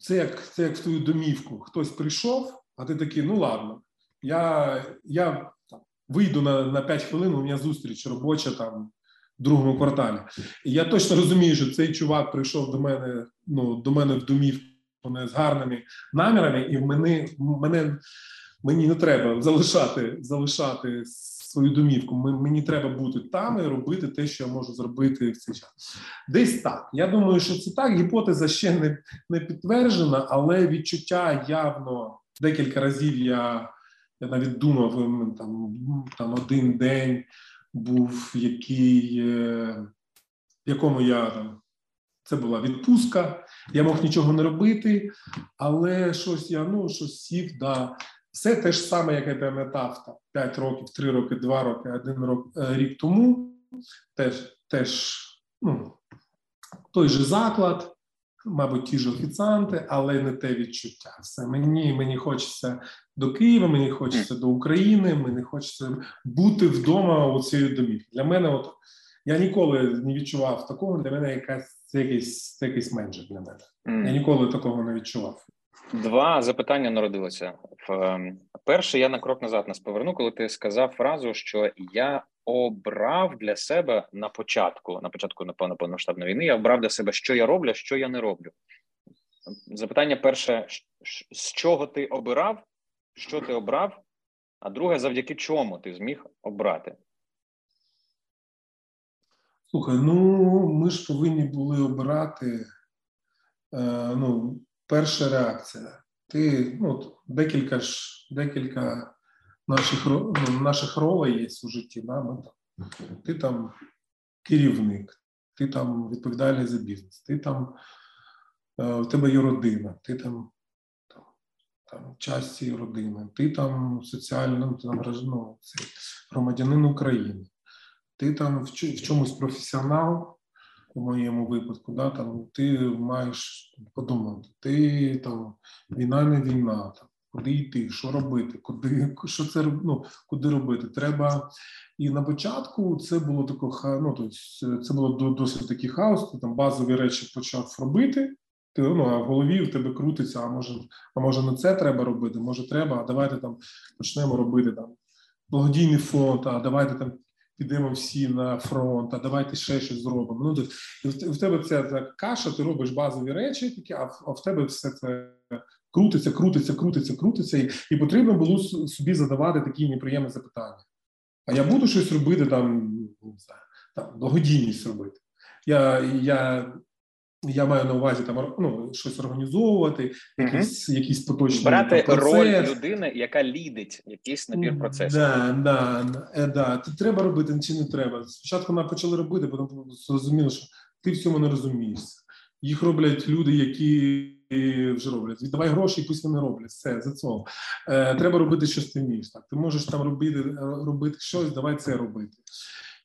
B: це як це як в твою домівку. Хтось прийшов, а ти такий, ну ладно, я я вийду на на 5 хвилин, у мене зустріч робоча там в другому кварталі. І я точно розумію, що цей чувак прийшов до мене ну, до мене в домівку з гарними намірами, і мене, мене мені не треба залишати залишати свою домівку. Мені треба бути там і робити те, що я можу зробити в цей час. Десь так. Я думаю, що це так. Гіпотеза ще не, не підтверджена, але відчуття явно декілька разів я я навіть думав, там там один день був, який, в якому я там це була відпустка, я мог нічого не робити, але щось я ну щось сів, да. Все те ж саме, як я пам'ятав, там 5 років, 3 роки, 2 роки, 1 рок, е, рік тому. Теж, теж ну, той же заклад, мабуть, ті ж офіціанти, але не те відчуття. Все мені мені хочеться до Києва, мені хочеться до України, мені хочеться бути вдома у цій домівці. Для мене, от я ніколи не відчував такого. Для мене якась це якийсь це якийсь менеджер для мене. Mm. Я ніколи такого не відчував.
A: Два запитання народилося. Ем, перше, я на крок назад нас поверну, коли ти сказав фразу, що я обрав для себе на початку, на початку, напевно, повномасштабної війни, я обрав для себе, що я роблю, що я не роблю. Запитання перше: з чого ти обирав, що ти обрав? А друге, завдяки чому ти зміг обрати?
B: Слухай, ну ми ж повинні були обирати. Е, ну, перша реакція. Ти ну, декілька ж декілька наших наших ролей є у житті. Да? Ми, там, Ти там керівник, ти там відповідальний за бізнес, ти там е, в тебе є родина, ти там там, часть цієї родини, ти там соціально там, ну, цей, громадянин України, ти там в, в чомусь професіонал у моєму випадку, да, там ти маєш подумати, ти там війна не війна, там куди йти, що робити, куди що це ну, куди робити. Треба і на початку це було тако, ну, тобто це було досить такий хаос. Ти там базові речі почав робити. Ти ну, а в голові в тебе крутиться, а може, а може не це треба робити, може треба, а давайте там почнемо робити там благодійний фонд, а давайте там підемо всі на фронт, а давайте ще щось зробимо. Ну в тебе ця каша, ти робиш базові речі, такі, а в, а в тебе все це крутиться, крутиться, крутиться, крутиться, і, і потрібно було собі задавати такі неприємні запитання. А я буду щось робити там, не знаю, там благодійність робити. Я я я маю на увазі там ну, щось організовувати, якісь угу. якісь поточні
A: брати там, роль людини, яка лідить якийсь набір процесів.
B: Да, да, да, да. Треба робити чи не треба. Спочатку почали робити, потім зрозуміло, що ти в цьому не розумієшся. Їх роблять люди, які вже роблять. Віддавай гроші, пусть вони роблять. Все за цього. Е, Треба робити, що ти вмієш. Так, ти можеш там робити робити щось, давай це робити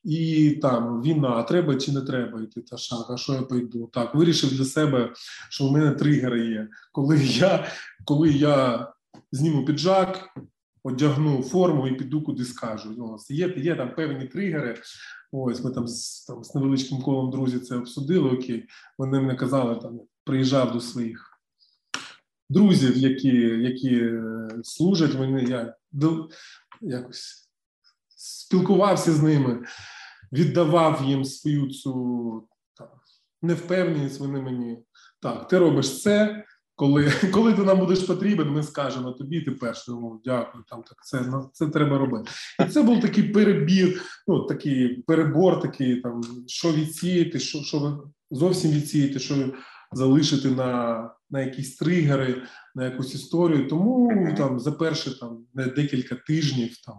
B: і там війна, треба чи не треба йти та шаг, а що я пойду? Так, вирішив для себе, що в мене тригери є. Коли я коли я зніму піджак, одягну форму і піду куди скажу. Ось, Є є там певні тригери. Ось ми там з там з невеличким колом друзів це обсудили. Окей, вони мені казали, там приїжджав до своїх. Друзів, які які е, служать, вони я якось спілкувався з ними, віддавав їм свою цю там, невпевненість. Вони мені так, ти робиш це. Коли коли ти нам будеш потрібен, ми скажемо тобі, ти перший, ну, дякую. Там так це ну, це треба робити. І це був такий перебір, ну такий перебор, такий там що відсіяти, що що зовсім відсіяти, що залишити на на якісь тригери, на якусь історію. Тому там за перші там декілька тижнів там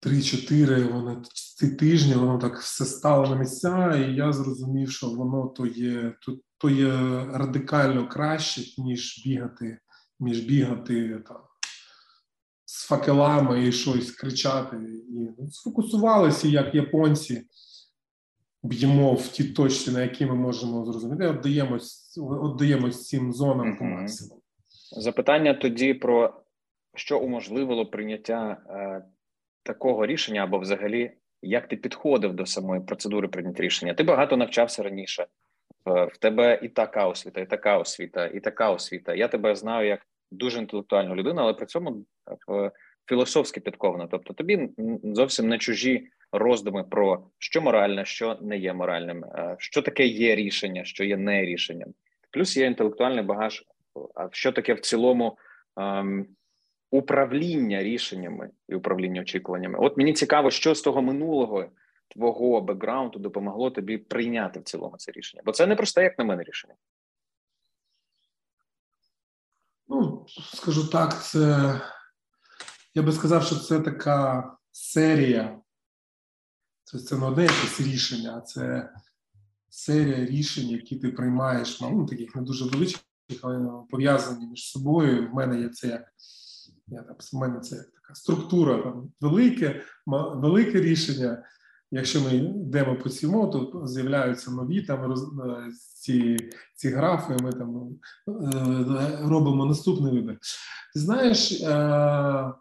B: Три-чотири вони ці тижні воно так все стало на місця, і я зрозумів, що воно то є то, то є радикально краще, ніж бігати, ніж бігати там з факелами і щось кричати. І ну, сфокусувалися, як японці б'ємо в ті точці, на які ми можемо зрозуміти. Отдаємось цим зонам по максимуму.
A: Запитання тоді про що уможливило прийняття. Е, такого рішення, або взагалі, як ти підходив до самої процедури прийняття рішення? Ти багато навчався раніше. В тебе і така освіта, і така освіта, і така освіта. Я тебе знаю як дуже інтелектуальну людину, але при цьому філософськи підковано. Тобто, тобі зовсім не чужі роздуми про що моральне, що не є моральним, що таке є рішення, що є не рішенням. Плюс є інтелектуальний багаж. А що таке в цілому ем, управління рішеннями і управління очікуваннями. От мені цікаво, що з того минулого твого бекграунду допомогло тобі прийняти в цілому це рішення, бо це не просте, як на мене, рішення.
B: Ну, скажу так, це я би сказав, що це така серія. Це, це не одне якесь рішення, а це серія рішень, які ти приймаєш, ну, таких не дуже великих, але пов'язані між собою. В мене є це як я там в мене це як така структура, там велике, велике рішення. Якщо ми йдемо по цьому, то з'являються нові там роз, е, ці ці графи. Ми там е, робимо наступний вибір. Знаєш, е,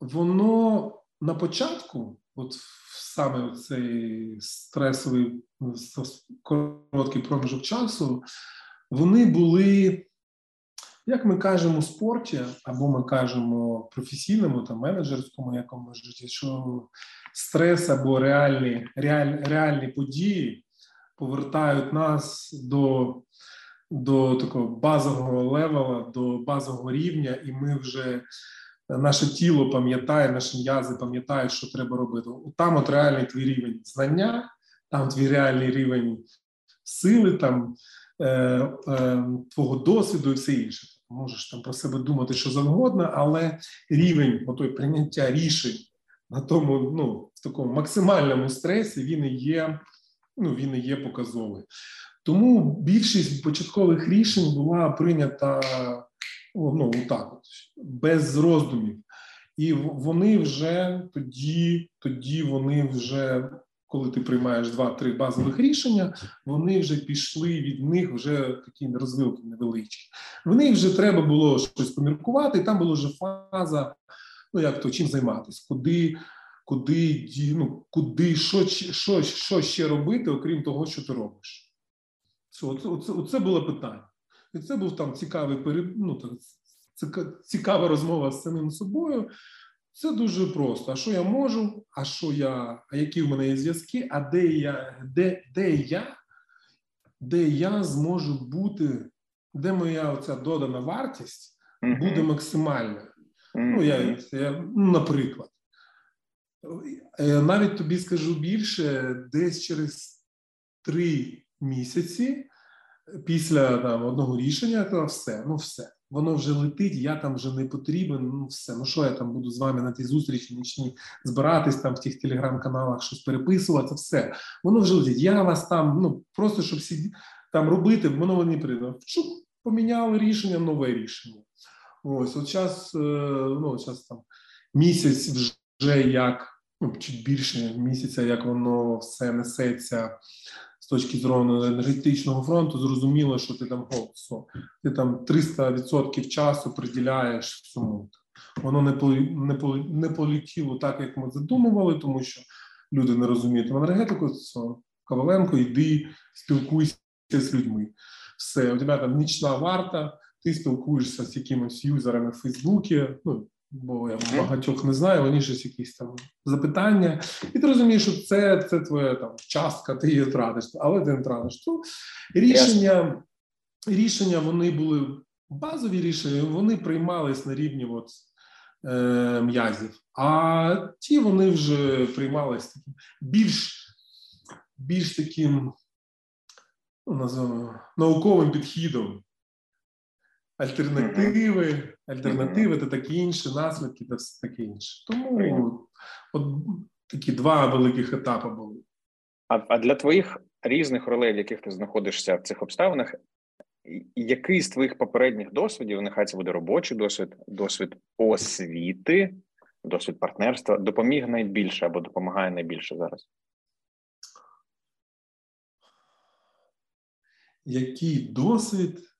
B: воно на початку, от саме цей стресовий короткий проміжок часу, вони були. Як ми кажемо у спорті, або ми кажемо професійному та менеджерському якомусь житті, що стрес або реальні реаль, реальні події повертають нас до до такого базового левела, до базового рівня, і ми вже наше тіло пам'ятає, наші м'язи пам'ятають, що треба робити. Там от реальний твій рівень знання, там твій реальний рівень сили, там е, е, твого досвіду і все інше. Можеш там про себе думати що завгодно, але рівень отой прийняття рішень на тому, ну в такому максимальному стресі він і є. Ну він і є показовий. Тому більшість початкових рішень була прийнята ну так, без роздумів, і вони вже тоді, тоді вони вже. Коли ти приймаєш два-три базових рішення, вони вже пішли від них вже такі розвилки невеличкі. В них вже треба було щось поміркувати, і там була вже фаза, ну як то чим займатися, куди куди ну, куди що що, що ще робити, окрім того, що ти робиш. Це, оце, оце було питання. І це був там цікавий ну, так, цікава розмова з самим собою. Це дуже просто. А що я можу? А що я, а які в мене є зв'язки? А де я, де, де я, де я зможу бути, де моя оця додана вартість буде максимальна? Ну, я, я ну, наприклад, е, навіть тобі скажу більше, десь через три місяці після там одного рішення, то все, ну все воно вже летить, я там вже не потрібен. Ну все, ну що я там буду з вами на тій зустрічі нічні збиратись там в тих телеграм-каналах, щось переписувати, все. Воно вже летить. Я вас там, ну просто щоб сіді там робити, воно не прийде. Чук, поміняли рішення, нове рішення. Ось, от час, е, ну час там місяць вже як, ну чуть більше місяця, як воно все несеться з точки зору енергетичного фронту, зрозуміло, що ти там о, ти там 300% часу приділяєш цьому. Воно не не, не полетіло так, як ми задумували, тому що люди не розуміють в енергетику. Коваленко, йди, спілкуйся з людьми. Все, у тебе там нічна варта, ти спілкуєшся з якимись юзерами в Фейсбуці. Ну бо я багатьох не знаю, вони ж якісь там запитання, і ти розумієш, що це це твоя там частка, ти її втратиш, але ти не втратиш. То рішення, рішення вони були базові рішення, вони приймались на рівні от, е, м'язів, а ті вони вже приймались таким більш більш таким ну, називаємо, науковим підхідом альтернативи, альтернативи та такі інші наслідки, та все таке інше. Тому от такі два великих етапи були.
A: А, а для твоїх різних ролей, в яких ти знаходишся в цих обставинах, який з твоїх попередніх досвідів, нехай це буде робочий досвід, досвід освіти, досвід партнерства, допоміг найбільше або допомагає найбільше зараз?
B: Який досвід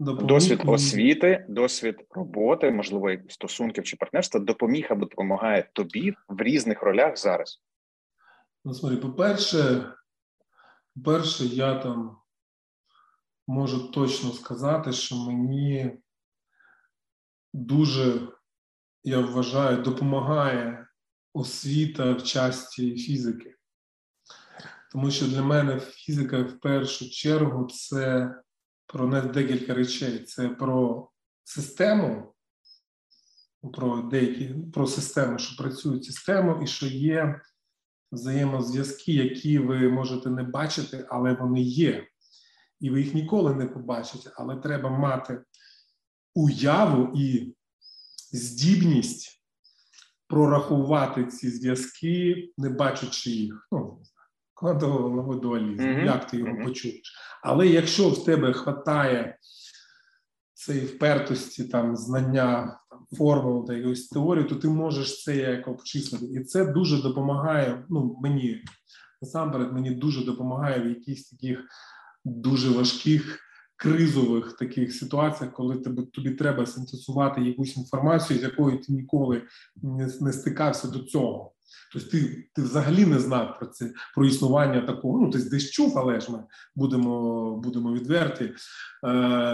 A: Досвід освіти, досвід роботи, можливо, стосунків чи партнерства допоміг або допомагає тобі в різних ролях зараз.
B: Ну, смотри, по-перше, по-перше, я там можу точно сказати, що мені дуже, я вважаю, допомагає освіта в часті фізики. Тому що для мене фізика в першу чергу це про декілька речей: це про систему, про деякі про систему, що працюють систему, і що є взаємозв'язки, які ви можете не бачити, але вони є. І ви їх ніколи не побачите. Але треба мати уяву і здібність прорахувати ці зв'язки, не бачачи їх. Ну, квантовий дуалізм, mm-hmm. як ти його mm-hmm. почуєш. Але якщо в тебе вистачає цієї впертості, там знання там, формул та якоїсь теорії, то ти можеш це як обчислити. І це дуже допомагає. Ну, мені насамперед, мені дуже допомагає в якихось таких дуже важких кризових таких ситуаціях, коли тобі тобі треба синтезувати якусь інформацію, з якою ти ніколи не, не стикався до цього. Тобто ти ти взагалі не знав про це про існування такого. Ну ти десь чув, але ж ми будемо будемо відверті. Е,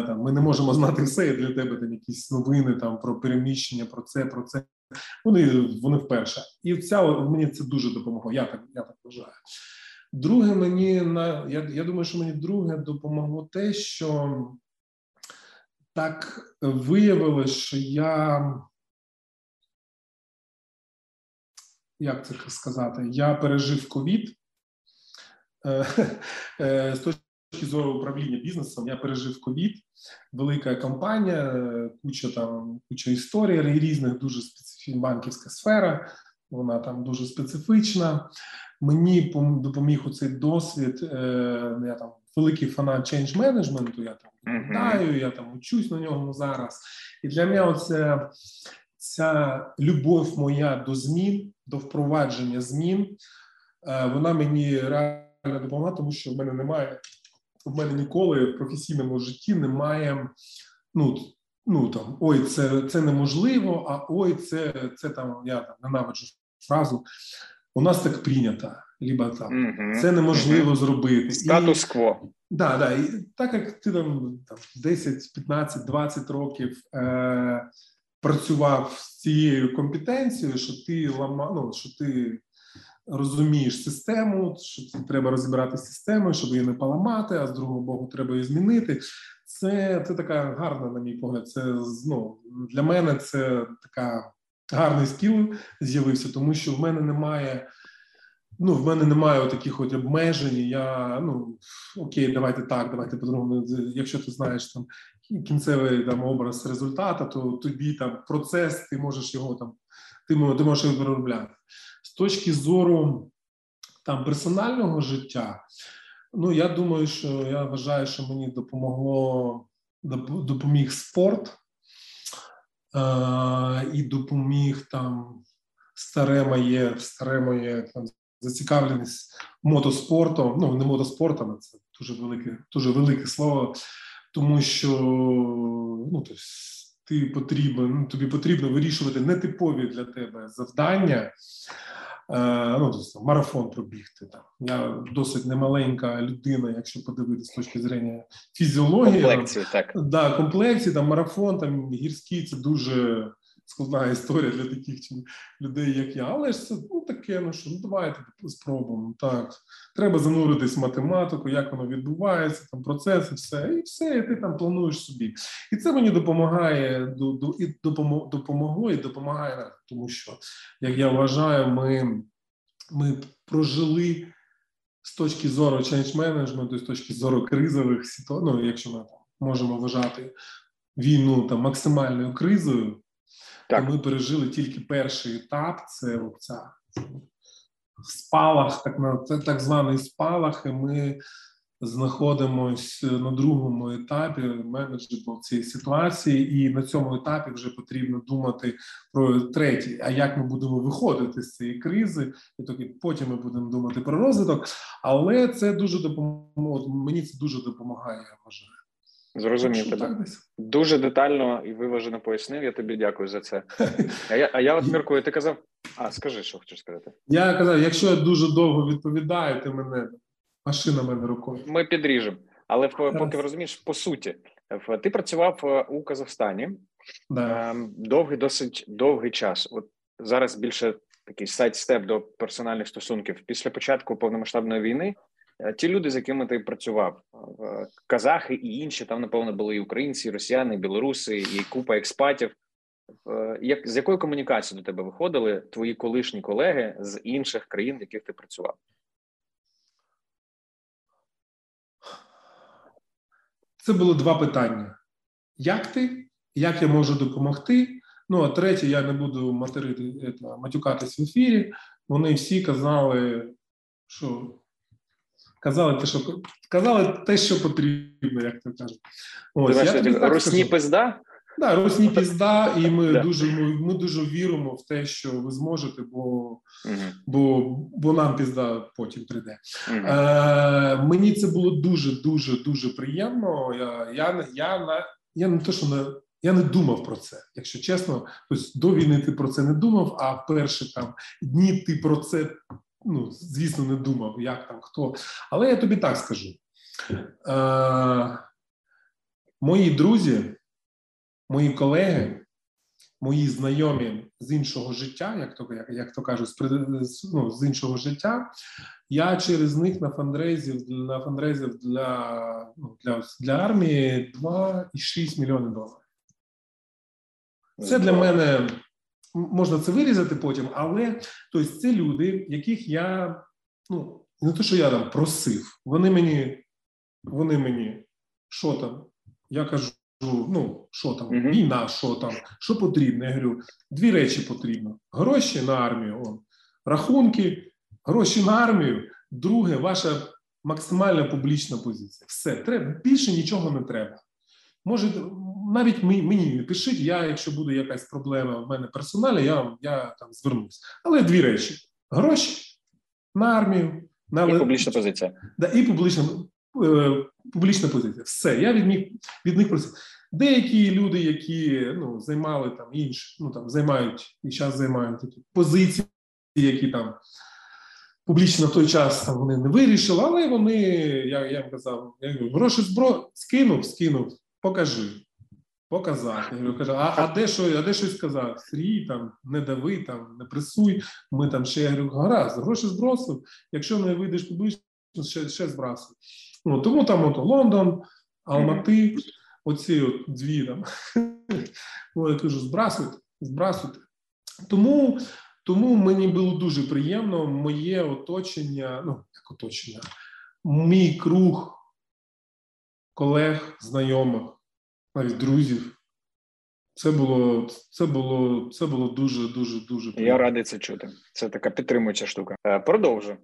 B: там, Ми не можемо знати все і для тебе там якісь новини там про переміщення, про це, про це. Вони вони вперше. І ця мені це дуже допомогло. Я так я так вважаю. Друге, мені на я, я думаю, що мені друге допомогло те, що так виявилось, що я. Як це сказати? Я пережив ковід е, е, з точки зору управління бізнесом. Я пережив ковід, велика компанія, куча там куча історій різних, дуже специфічна банківська сфера. Вона там дуже специфічна. Мені допоміг у цей досвід. Е, я там великий фанат change менеджменту. Я там uh-huh. я там учусь на ньому зараз. І для мене оце ця любов моя до змін, до впровадження змін. Е, вона мені реально допомагає, тому що в мене немає. В мене ніколи в професійному житті немає. Ну ну там ой, це це неможливо, а ой, це це там я там ненавиджу фразу у нас так прийнято, либо там угу, це неможливо угу. зробити.
A: Статус-кво.
B: Да, да, і так як ти там, там 10, 15, 20 років е, працював з цією компетенцією, що ти лама, ну, що ти розумієш систему, що треба розібрати систему, щоб її не поламати, а з другого боку, треба її змінити. Це це така гарна, на мій погляд. Це ну, для мене це така гарний скіл з'явився, тому що в мене немає. Ну, в мене немає таких от обмежень. Я ну окей, давайте так, давайте по-другому. Якщо ти знаєш там кінцевий там образ результата, то тобі там процес, ти можеш його там, ти, можеш його переробляти. З точки зору там персонального життя, ну я думаю, що я вважаю, що мені допомогло допоміг спорт і допоміг там старе моє старе моє там зацікавленість мотоспортом. Ну не мотоспортом, це дуже велике, дуже велике слово, тому що ну тобто, ти потрібен, ну, тобі потрібно вирішувати нетипові для тебе завдання. Е, ну, тобто, марафон пробігти. Там. Я досить немаленька людина, якщо подивитися з точки зрення фізіології.
A: Комплекції, так.
B: Да, комплекції, там марафон, там гірський це дуже складна історія для таких людей, як я. Але ж це ну таке, ну що ну давайте спробуємо. Так, треба зануритись в математику, як воно відбувається, там процеси, все, і все, і ти там плануєш собі. І це мені допомагає до, до і допомогло, і допомагає, тому що як я вважаю, ми, ми прожили. З точки зору change management, з точки зору кризових ситуацій, ну, якщо ми там можемо вважати війну там максимальною кризою, так. ми пережили тільки перший етап. Це оця спалах, так на так званий спалах. і Ми знаходимося на другому етапі менеджменту цієї ситуації, і на цьому етапі вже потрібно думати про третій. А як ми будемо виходити з цієї кризи, і тоді потім ми будемо думати про розвиток. Але це дуже допоможе. Мені це дуже допомагає. Я вважаю.
A: Зрозумів тебе. Дуже детально і виважено пояснив. Я тобі дякую за це. А я а я от міркую, ти казав. А скажи, що хочеш сказати?
B: Я казав, якщо я дуже довго відповідаю, ти мене машина мене рукою.
A: Ми підріжемо. Але поки розумієш, по суті, ти працював е, у Казахстані да. Ем, довгий, досить довгий час. От зараз більше такий сайт-степ до персональних стосунків. Після початку повномасштабної війни ті люди, з якими ти працював, е, казахи і інші, там напевно були і українці, і росіяни, і білоруси, і купа експатів. Е, як з якої комунікації до тебе виходили твої колишні колеги з інших країн, в яких ти працював?
B: Це було два питання: як ти як я можу допомогти. Ну, а третє, я не буду материти, матюкатись в ефірі. Вони всі казали, що казали те, що казали те, що потрібно, як то кажуть.
A: Ось, я тобі Русні пизда?
B: Да, Русні пізда, і ми дуже ми, ми дуже віримо в те, що ви зможете, бо бо, бо нам пізда потім прийде. Е, Мені це було дуже дуже дуже приємно. Я я, я, я не те, що не я не думав про це, якщо чесно. Тобто до війни ти про це не думав, а перші там дні ти про це ну звісно не думав, як там хто. Але я тобі так скажу. Е, Мої друзі мої колеги, мої знайомі з іншого життя, як то як, як то кажуть, з ну, з іншого життя. Я через них на фандрейзів на фандрейзів для ну, для, для армії 2,6 мільйони доларів. Це для мене можна це вирізати потім, але тобто, це люди, яких я ну не те, що я там просив. Вони мені, вони мені що там? Я кажу, ну що там, війна, що там, що потрібно. Я говорю, дві речі потрібно: гроші на армію, он, рахунки, гроші на армію. Друге, ваша максимальна публічна позиція. Все, треба більше нічого не треба. Може, навіть мені не пишіть, я, якщо буде якась проблема в мене персоналі, я я там звернусь. Але дві речі: гроші на армію, на
A: і публічна позиція.
B: Да, І публічна е, публічна позиція. Все, я від них від них просив. Деякі люди, які ну, займали там інші, ну там займають і зараз займають такі позиції, які там публічно в той час там вони не вирішили, але вони, я я їм казав, я говорю, гроші збро скинув, скинув, покажи. Показати. Я каже, а а де що, а де щось сказав? Срій, там, не дави, там, не пресуй, ми там ще я говорю, гаразд, гроші збросив, якщо не вийдеш публічно, ще ще збрасуй. Ну, Тому там от Лондон, Алмати оці от дві там. Ну, я кажу, збрасуйте, збрасуйте. Тому тому мені було дуже приємно моє оточення, ну, як оточення, мій круг колег, знайомих, навіть друзів. Це було це було, це було дуже, дуже, дуже
A: приємно. Я радий це чути. Це така підтримуюча штука. Е, продовжу.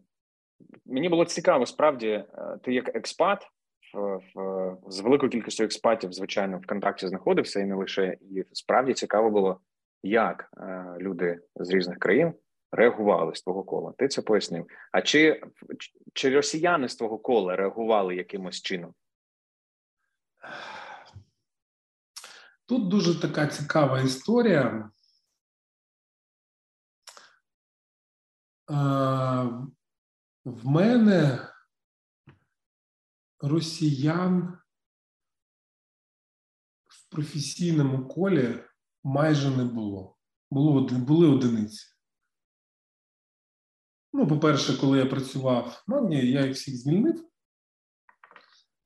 A: Мені було цікаво, справді, е, ти як експат в, в з великою кількістю експатів, звичайно, в контакті знаходився і не лише і справді цікаво було, як е, люди з різних країн реагували з твого кола. Ти це пояснив. А чи, чи росіяни з твого кола реагували якимось чином?
B: Тут дуже така цікава історія. Е, в мене росіян в професійному колі майже не було. Було були одиниці. Ну, по-перше, коли я працював, ну, ні, я їх всіх звільнив,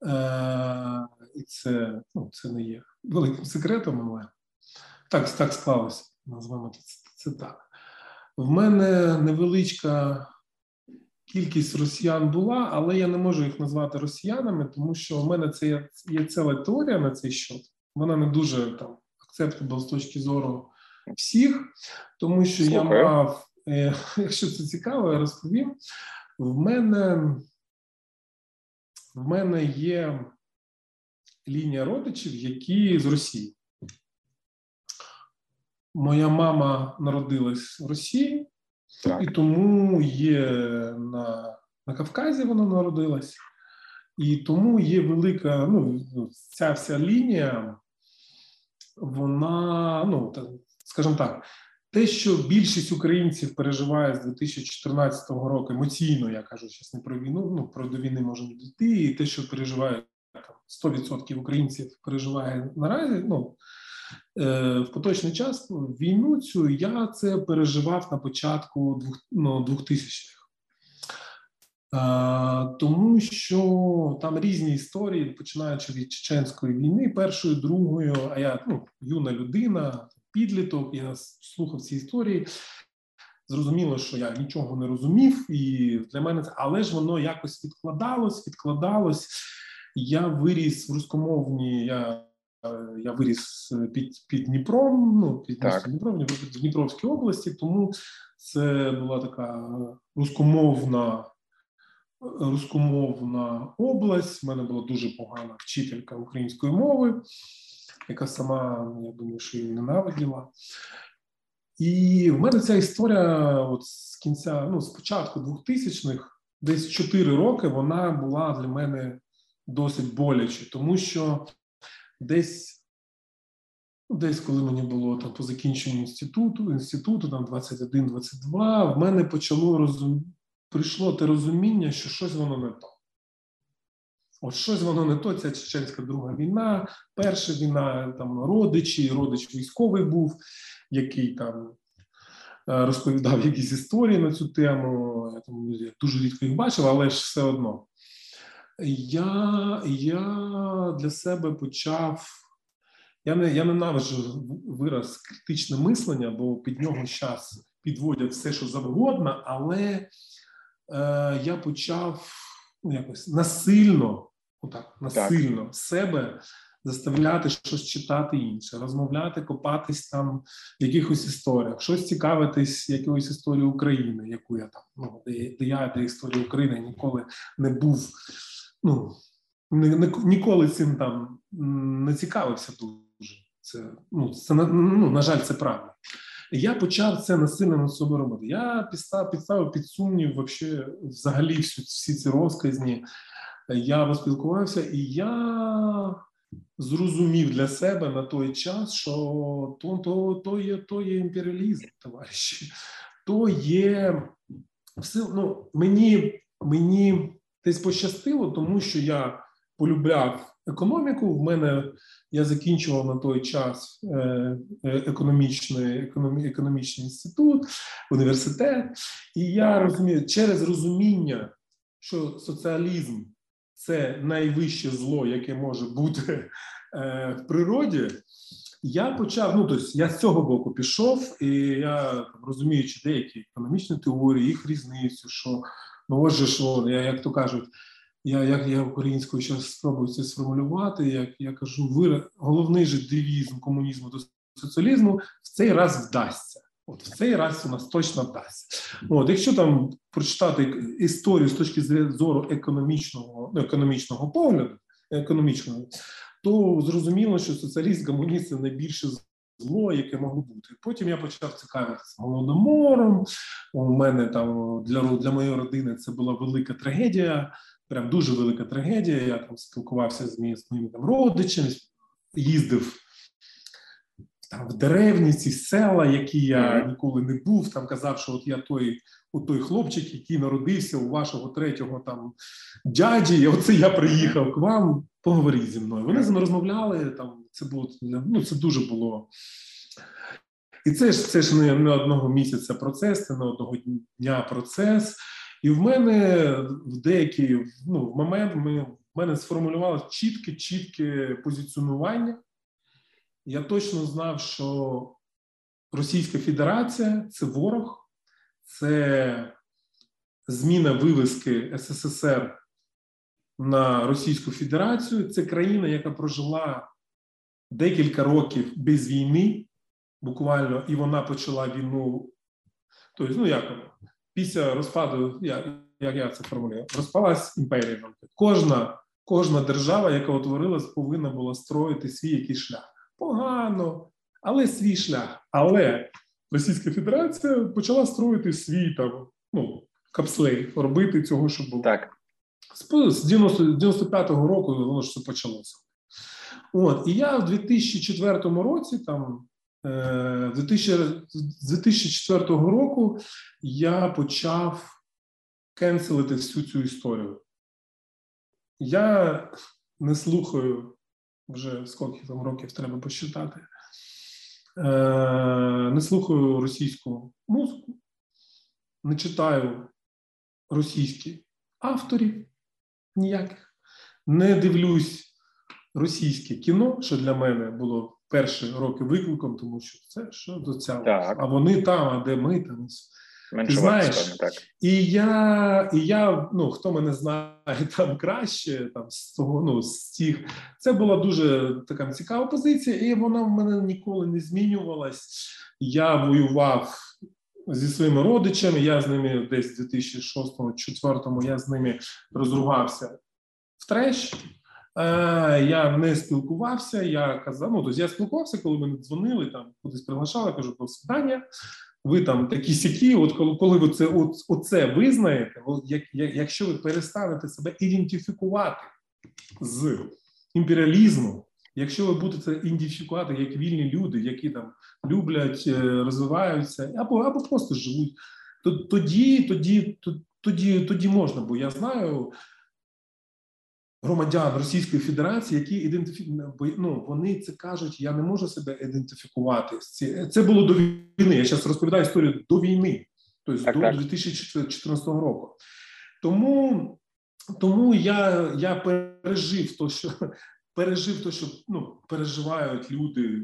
B: Е, і це ну, це не є великим секретом, але так так склалося, назвемо це, це так. В мене невеличка кількість росіян була, але я не можу їх назвати росіянами, тому що в мене це є, є ціла теорія на цей счет. Вона не дуже там acceptable з точки зору всіх, тому що Слухаю. я мав, е, якщо це цікаво, я розповім. В мене в мене є лінія родичів, які з Росії. Моя мама народилась в Росії, так. і тому є на на Кавказі вона народилась, і тому є велика, ну, ця вся лінія, вона, ну, скажімо так, те, що більшість українців переживає з 2014 року емоційно, я кажу зараз не про війну, ну про до війни можемо дійти, і те, що переживає там 100% українців, переживає наразі. Ну е, в поточний час ну, війну цю я це переживав на початку ну, 2000-х. Тому що там різні історії, починаючи від чеченської війни, першою, другою, а я ну, юна людина, підліток, я слухав ці історії. Зрозуміло, що я нічого не розумів, і для мене це, але ж воно якось відкладалось, відкладалось. Я виріс в рускомовній, я я виріс під під Дніпром, ну під Дніпром в Дніпровській області, тому це була така рускомовна рускомовна область. У мене була дуже погана вчителька української мови, яка сама, я думаю, що її ненавиділа. І в мене ця історія от з кінця, ну, з початку 2000-х, десь 4 роки, вона була для мене досить боляче, тому що десь, ну, десь коли мені було там по закінченню інституту, інституту, там 21-22, в мене почало розум... прийшло те розуміння, що щось воно не то. От щось воно не то, ця чеченська друга війна, перша війна, там родичі, родич військовий був, який там е, розповідав якісь історії на цю тему. Я там дуже рідко їх бачив, але ж все одно. Я я для себе почав. Я не я ненавиджу вираз критичне мислення, бо під нього час підводять все, що завгодно, але е, я почав ну, якось насильно, отак, насильно так. себе заставляти щось читати інше, розмовляти, копатись там в якихось історіях, щось цікавитись якоюсь історією України, яку я там ну де, де я де історія України ніколи не був. Ну ніколи цим там не цікавився дуже. Це ну це ну, на жаль, це правда. Я почав це насильно над собою робити. Я підстав, підставив під сумнів вообще, взагалі всі, всі ці розказні. Я поспілкувався, і я зрозумів для себе на той час, що то то, то, є то є імперіалізм, товариші. То є все. Ну, мені, мені десь пощастило, тому що я полюбляв економіку. В мене я закінчував на той час е, е, економічний економі, економічний інститут, університет, і я розумію через розуміння, що соціалізм це найвище зло, яке може бути е, в природі. Я почав, ну тобто я з цього боку пішов, і я розуміючи деякі економічні теорії, їх різницю, що ну отже, що я як то кажуть, я як я українською зараз спробую це сформулювати. Як я кажу, ви головний же девіз комунізму до соціалізму в цей раз вдасться. От в цей раз у нас точно вдасться. От, Якщо там прочитати історію з точки зору економічного ну, економічного погляду, економічного, то зрозуміло, що соціаліст, комуніст – це найбільше зло, яке могло бути. Потім я почав цікавитися голодомором. У мене там для для моєї родини це була велика трагедія, прям дуже велика трагедія. Я там спілкувався з моїми там родичами, їздив там в деревні, ці села, які я ніколи не був. Там казав, що от я той от той хлопчик, який народився у вашого третього там дяді. і Оце я приїхав к вам. Поговоріть зі мною. Вони з ними розмовляли. Там це було ну це дуже було. І це ж це ж не, не одного місяця процес, це не одного дня процес. І в мене в деякий ну, в момент ми, в мене сформулювалося чітке, чітке позиціонування я точно знав, що Російська Федерація це ворог, це зміна вивески СССР на Російську Федерацію. Це країна, яка прожила декілька років без війни, буквально, і вона почала війну. Тобто, ну як після розпаду, як, як я це формулюю, розпалась імперія. Кожна, Кожна держава, яка утворилась, повинна була строїти свій якийсь шлях погано, але свій шлях. Але Російська Федерація почала строїти свій там ну, капслей, робити цього, щоб було.
A: Так.
B: З 95-го року воно ж все почалося. От, і я в 2004 році, там, е, 2000, з 2004 року я почав кенселити всю цю історію. Я не слухаю вже скільки там років треба посчитати. Е, Не слухаю російську музику, не читаю російські авторів ніяких, не дивлюсь російське кіно, що для мене було перші роки викликом, тому що це що до цього. А вони там, а де ми там. Ти знаєш, так. І я, і я, ну хто мене знає там краще, там з того, ну з тих, це була дуже така цікава позиція, і вона в мене ніколи не змінювалась. Я воював зі своїми родичами. Я з ними десь в 2006-2004 я з ними розругався в треш. Е, я не спілкувався. Я казав, ну тобто я спілкувався, коли мене дзвонили, там кудись приглашали, кажу, до свидання. Ви там такі сякі, от коли коли ви це от, оце визнаєте, як, як, якщо ви перестанете себе ідентифікувати з імперіалізмом, якщо ви будете ідентифікувати як вільні люди, які там люблять, е, розвиваються, або або просто живуть, то тоді, тоді, тоді, тоді можна, бо я знаю громадян Російської Федерації, які ідентифікують, ну, вони це кажуть, я не можу себе ідентифікувати. Це було до війни. Я зараз розповідаю історію до війни, тобто так, до так. 2014 року. Тому тому я я пережив то, що пережив то, що ну, переживають люди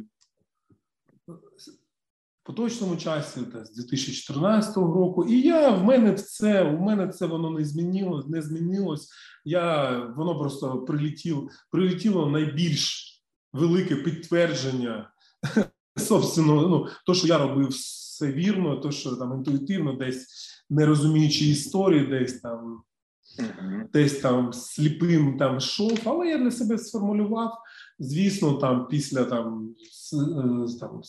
B: поточному часі, та з 2014 року, і я в мене це в мене це воно не змінилось, не змінилось. Я воно просто прилетіло, прилетіло найбільш велике підтвердження собственно, ну то, що я робив все вірно, то що там інтуїтивно, десь не розуміючи історії, десь там. Mm-hmm. Десь там сліпим там йшов, але я для себе сформулював. Звісно, там після там, е, там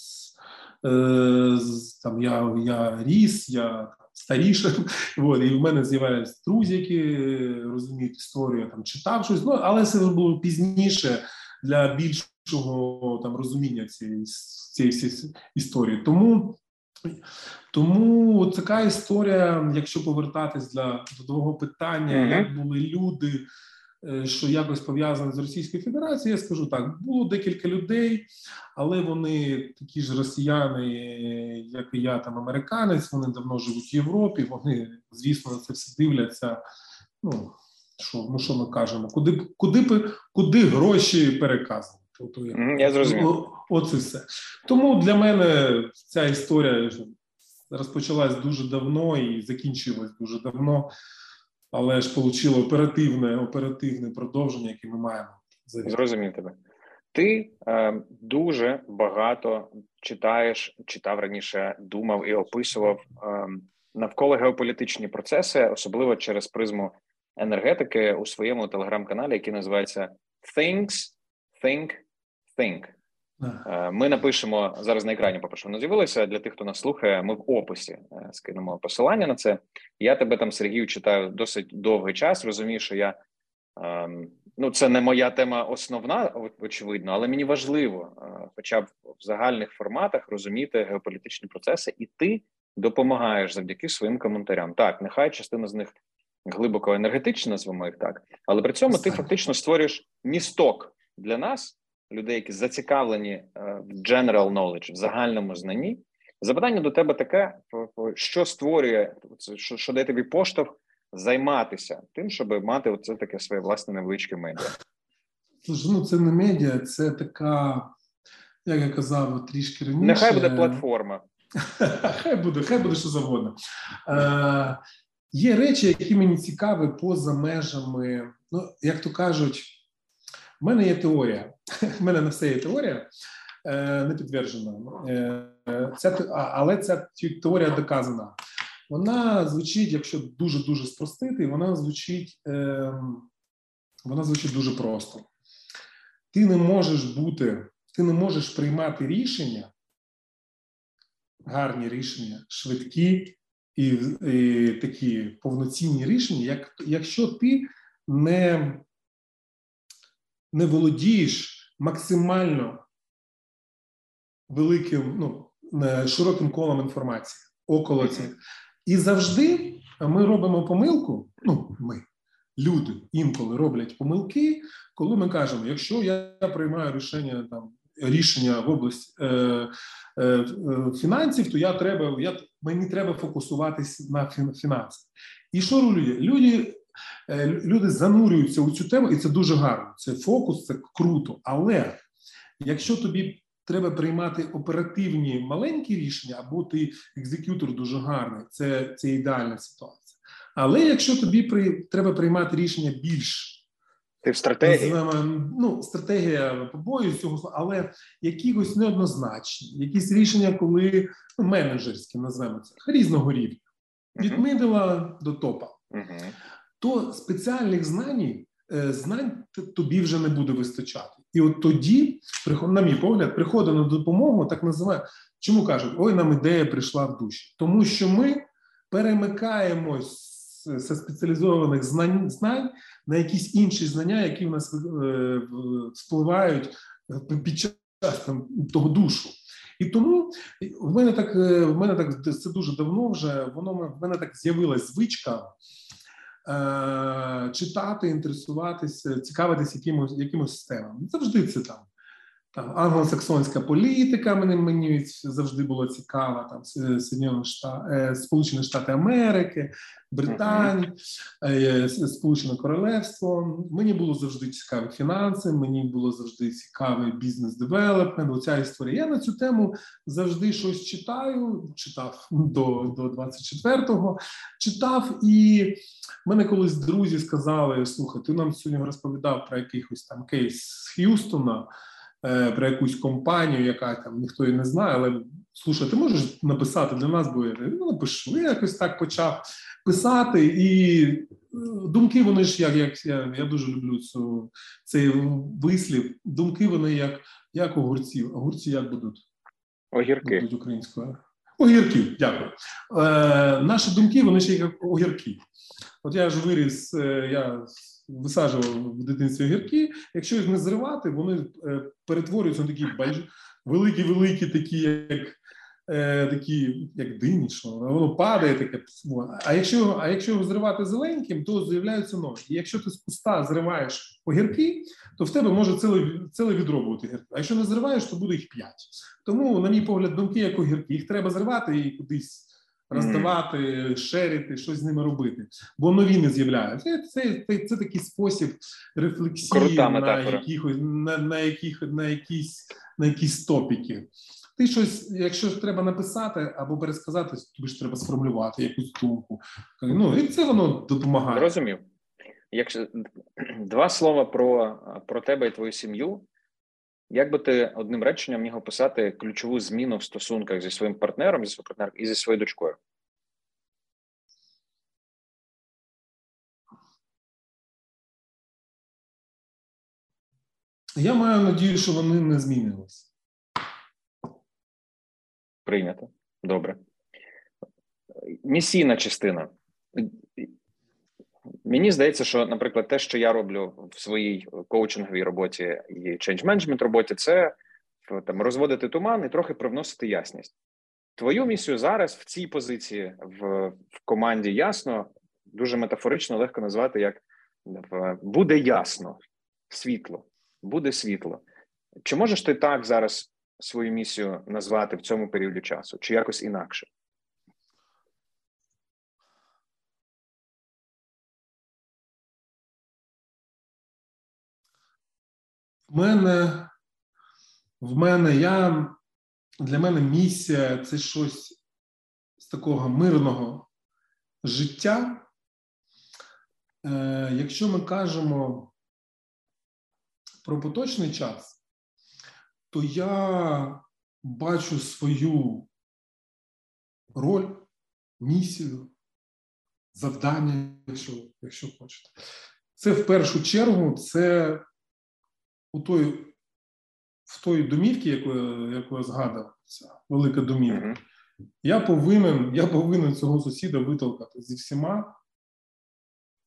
B: там я я ріс, я старіше, от, і в мене з'являються друзі, які розуміють історію, там читав щось, ну але це було пізніше для більшого там розуміння цієї цієї історії. Тому тому така історія, якщо повертатись для до того питання, mm-hmm. як були люди. Е, що якось пов'язане з Російською Федерацією, я скажу так: було декілька людей, але вони такі ж росіяни, як і я, там американець. Вони давно живуть в Європі. Вони, звісно, на це все дивляться. Ну що ну що ми кажемо? Куди куди куди гроші переказувати?
A: Тобто я, я зрозумів.
B: Оце все. Тому для мене ця історія розпочалась дуже давно і закінчилась дуже давно але ж отримало оперативне оперативне продовження, яке ми маємо.
A: Зрозумів тебе. Ти е, дуже багато читаєш, читав раніше, думав і описував е, навколо геополітичні процеси, особливо через призму енергетики у своєму телеграм-каналі, який називається Things, Think, Think. Е, ми напишемо зараз на екрані. По воно з'явилося для тих, хто нас слухає. Ми в описі е, скинемо посилання на це. Я тебе там, Сергію, читаю досить довгий час. Розумію, що я ем, ну це не моя тема основна, очевидно, але мені важливо, е, хоча б в загальних форматах розуміти геополітичні процеси, і ти допомагаєш завдяки своїм коментарям. Так, нехай частина з них глибоко енергетична, назвемо їх так, але при цьому ти фактично створюєш місток для нас людей, які зацікавлені е, в general knowledge, в загальному знанні. Запитання до тебе таке: що створює що, що дає тобі поштовх займатися тим, щоб мати оце таке своє власне невеличке медіа?
B: Ну це не медіа, це така, як я казав, трішки раніше.
A: Нехай буде платформа.
B: Хай буде, хай буде що завгодно. Е, Є речі, які мені цікаві поза межами, ну як то кажуть. У мене є теорія. У мене на все є теорія е, не підтверджена. Е, ця, але ця теорія доказана. Вона звучить, якщо дуже дуже спростити, вона звучить, е, вона звучить дуже просто. Ти не можеш бути, ти не можеш приймати рішення, гарні рішення, швидкі і, і такі повноцінні рішення, як, якщо ти не не володієш максимально великим, ну широким колом інформації около цих. І завжди ми робимо помилку. Ну, ми, люди інколи роблять помилки, коли ми кажемо: якщо я приймаю рішення там рішення в області е, е, е, фінансів, то я треба, я мені треба фокусуватись на фінансах. І що люди? Люди Е, люди занурюються у цю тему, і це дуже гарно. Це фокус, це круто. Але якщо тобі треба приймати оперативні маленькі рішення, або ти executor дуже гарний. Це це ідеальна ситуація. Але якщо тобі при, треба приймати рішення більш
A: ти в стратегії?
B: Ну, стратегія побою цього, але якихось неоднозначні, якісь рішення, коли ну, менеджерські називаємо це різного рівня, від middle а до топа, uh-huh. То спеціальних знань е, знань тобі вже не буде вистачати. І от тоді, на мій погляд, приходить на допомогу, так називає. Чому кажуть, ой, нам ідея прийшла в душі, тому що ми перемикаємось з спеціалізованих знань знань на якісь інші знання, які в нас е, впливають е, під час там, того душу. І тому в мене так е, в мене так це дуже давно вже воно в мене так з'явилась звичка читати, інтересуватися, цікавитися якимось якимось системами. Завжди це там там англосаксонська політика мені мені завжди було цікава. Там Штати, Сполучені Штати Америки, Британія, е, Сполучене Королевство. Мені було завжди цікаві фінанси. Мені було завжди цікавий бізнес-девелопмент. Оця історія. Я на цю тему завжди щось читаю. Читав до до 24-го, читав, і мене колись друзі сказали: слухай, ти нам сьогодні розповідав про якийсь там кейс з Х'юстона. Е, про якусь компанію, яка там ніхто і не знає, але слушай, ти можеш написати для нас, бо я ну, напишу. Я якось так почав писати, і е, думки вони ж як як я я дуже люблю цю цей вислів. Думки вони як як огурці. Огурці як будуть?
A: Огірки.
B: Будуть українською. Огірки, дякую. Е, Наші думки, вони ще як огірки. От я ж виріс, е, я висаджував в дитинстві огірки. Якщо їх не зривати, вони е, перетворюються на такі великі-великі, такі, як е, такі, як дині, що воно падає таке. А якщо а якщо його зривати зеленьким, то з'являються нові. І якщо ти з куста зриваєш огірки, то в тебе може ціле ціле відро бути гірки. А якщо не зриваєш, то буде їх п'ять. Тому, на мій погляд, думки як огірки, їх треба зривати і кудись роздавати, шерити, щось з ними робити, бо нові не з'являються. Це це, це, такий спосіб рефлексії на якихось на, на яких на якісь на якісь топіки. Ти щось, якщо треба написати або пересказати, тобі ж треба сформулювати якусь думку. Ну і це воно допомагає.
A: Розумів. Якщо два слова про, про тебе і твою сім'ю. Як би ти одним реченням міг описати ключову зміну в стосунках зі своїм партнером, зі своїм партнером і зі своєю дочкою?
B: Я маю надію, що вони не змінилися.
A: Прийнято. Добре. Місійна частина. Мені здається, що, наприклад, те, що я роблю в своїй коучинговій роботі і change management роботі, це там розводити туман і трохи привносити ясність. Твою місію зараз в цій позиції в, в команді ясно, дуже метафорично легко назвати як буде ясно, світло, буде світло. Чи можеш ти так зараз свою місію назвати в цьому періоді часу, чи якось інакше?
B: В мене, в мене я для мене місія це щось з такого мирного життя. Е, Якщо ми кажемо про поточний час, то я бачу свою роль, місію, завдання, якщо, якщо хочете. Це в першу чергу це у той, в той домівці, яку, яку я згадав, ця велика домівка, mm-hmm. я повинен я повинен цього сусіда витолкати зі всіма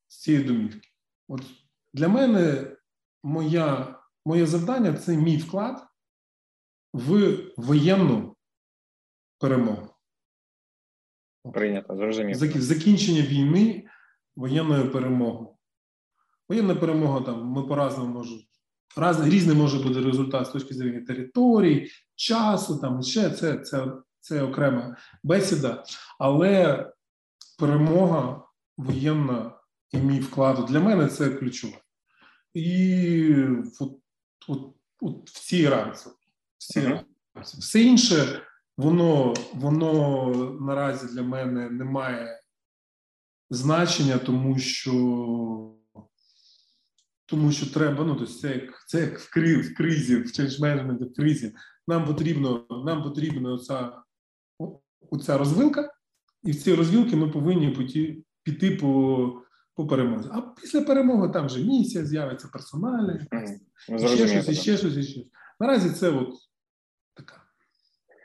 B: з цієї домівки. От Для мене моя, моє завдання це мій вклад в воєнну перемогу.
A: Прийнято, зрозуміло.
B: Закінчення війни воєнною перемогою. Воєнна перемога там ми по-разному можемо Раз, різний може бути результат з точки зору території, часу, там ще це, це, це окрема бесіда, але перемога воєнна і мій вклад для мене це ключове. І от, от, от в цій рамці, в Всі uh-huh. Все інше, воно воно наразі для мене не має значення, тому що тому що треба, ну тобто це як це як в кризі, в кризі, в change management, в кризі. Нам потрібно, нам потрібна оця, оця розвилка, і в цій розвилці ми повинні піти, піти по по перемозі. А після перемоги там вже місія з'явиться персональний, mm, ще щось, і ще щось, і ще щось. Наразі це от така.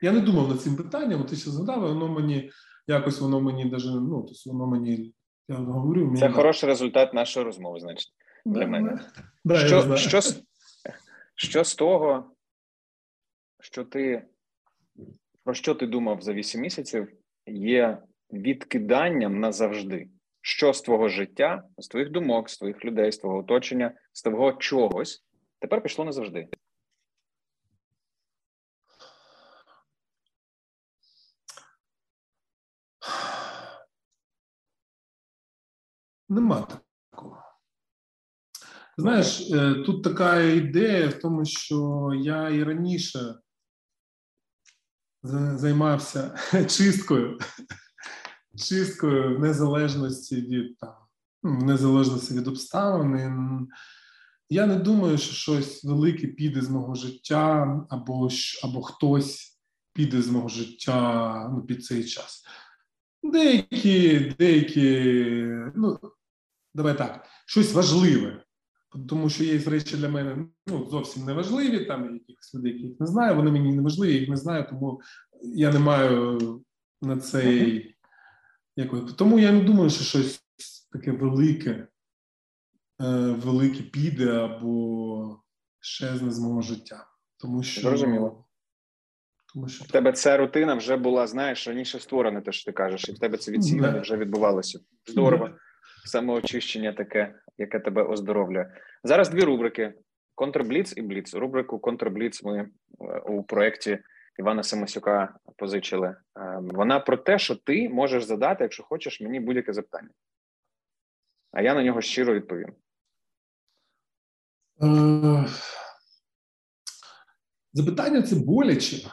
B: Я не думав над цим питанням, ти ще згадав, воно мені якось воно мені даже, ну, тобто воно мені. Я говорю, мені
A: Це так. хороший результат нашої розмови, значить, для мене. Да, що, що, що з того, що ти про що ти думав за 8 місяців, є відкиданням назавжди? Що з твого життя, з твоїх думок, з твоїх людей, з твого оточення, з твого чогось тепер пішло назавжди?
B: Нема такого. Знаєш, е, тут така ідея в тому, що я і раніше займався чисткою, чисткою в незалежності від там, ну, в незалежності від обставин. Я не думаю, що щось велике піде з мого життя, або або хтось піде з мого життя ну, під цей час. Деякі, деякі, ну давай так, щось важливе. Тому що є речі для мене ну, зовсім не важливі, там якихось людей, яких не знаю, вони мені не важливі, їх не знаю, тому я не маю на цей. Якось. Тому я не думаю, що щось таке велике, е, велике піде або щезне з мого життя. Тому що
A: Зрозуміло. Тому що в тебе ця рутина вже була, знаєш, раніше створена, те, що ти кажеш, і в тебе це відсілення вже відбувалося. Здорово самоочищення таке, яке тебе оздоровлює. Зараз дві рубрики: Контрбліц і Бліц. Рубрику Контрбліц ми е, у проєкті Івана Самосюка позичили. Е, вона про те, що ти можеш задати, якщо хочеш, мені будь-яке запитання. А я на нього щиро відповім.
B: Е, запитання це боляче.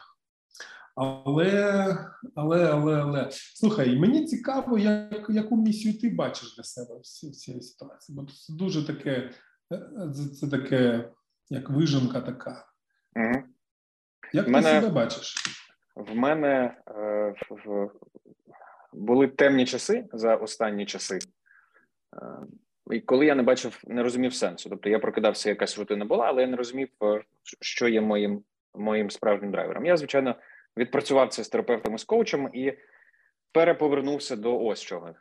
B: Але, але, але, але слухай, мені цікаво, як, яку місію ти бачиш для себе в цій ситуації. Бо це дуже таке, е, це таке, як вижимка така. Угу. Як мене, ти себе бачиш?
A: В мене е, в, були темні часи за останні часи. Е, і коли я не бачив, не розумів сенсу. Тобто я прокидався, якась рутина була, але я не розумів, е, що є моїм моїм справжнім драйвером. Я, звичайно відпрацював це з терапевтом і з коучем і переповернувся до ось чого.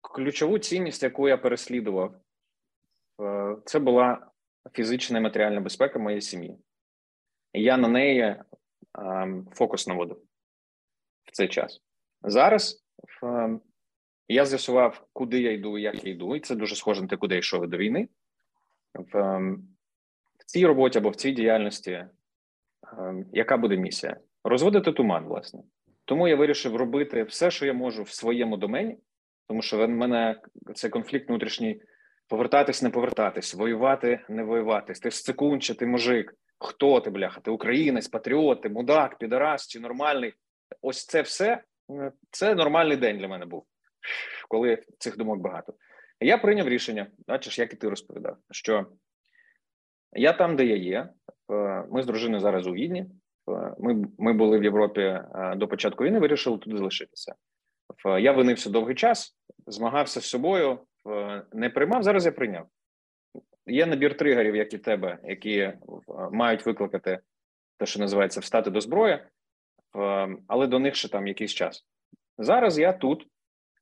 A: Ключову цінність, яку я переслідував, е, це була фізична і матеріальна безпека моєї сім'ї. Я на неї ем, фокус наводив в цей час. Зараз ем, я з'ясував, куди я йду і як я йду, і це дуже схоже на те, куди я йшов до війни. В, ем, цій роботі або в цій діяльності яка буде місія? Розводити туман, власне. Тому я вирішив робити все, що я можу в своєму домені, тому що в мене це конфлікт внутрішній. Повертатись, не повертатись, воювати, не воювати. Ти сцикунча, ти мужик. Хто ти, бляха? Ти українець, патріот, ти мудак, підарас чи нормальний. Ось це все е, це нормальний день для мене був, коли цих думок багато. Я прийняв рішення, бачиш, як і ти розповідав, що я там, де я є, ми з дружиною зараз у Відні. Е, ми ми були в Європі е, до початку війни, вирішили туди залишитися. Я винився довгий час, змагався з собою, не приймав. Зараз я прийняв. Є набір тригерів, як і тебе, які мають викликати те, що називається встати до зброї, але до них ще там якийсь час. Зараз я тут.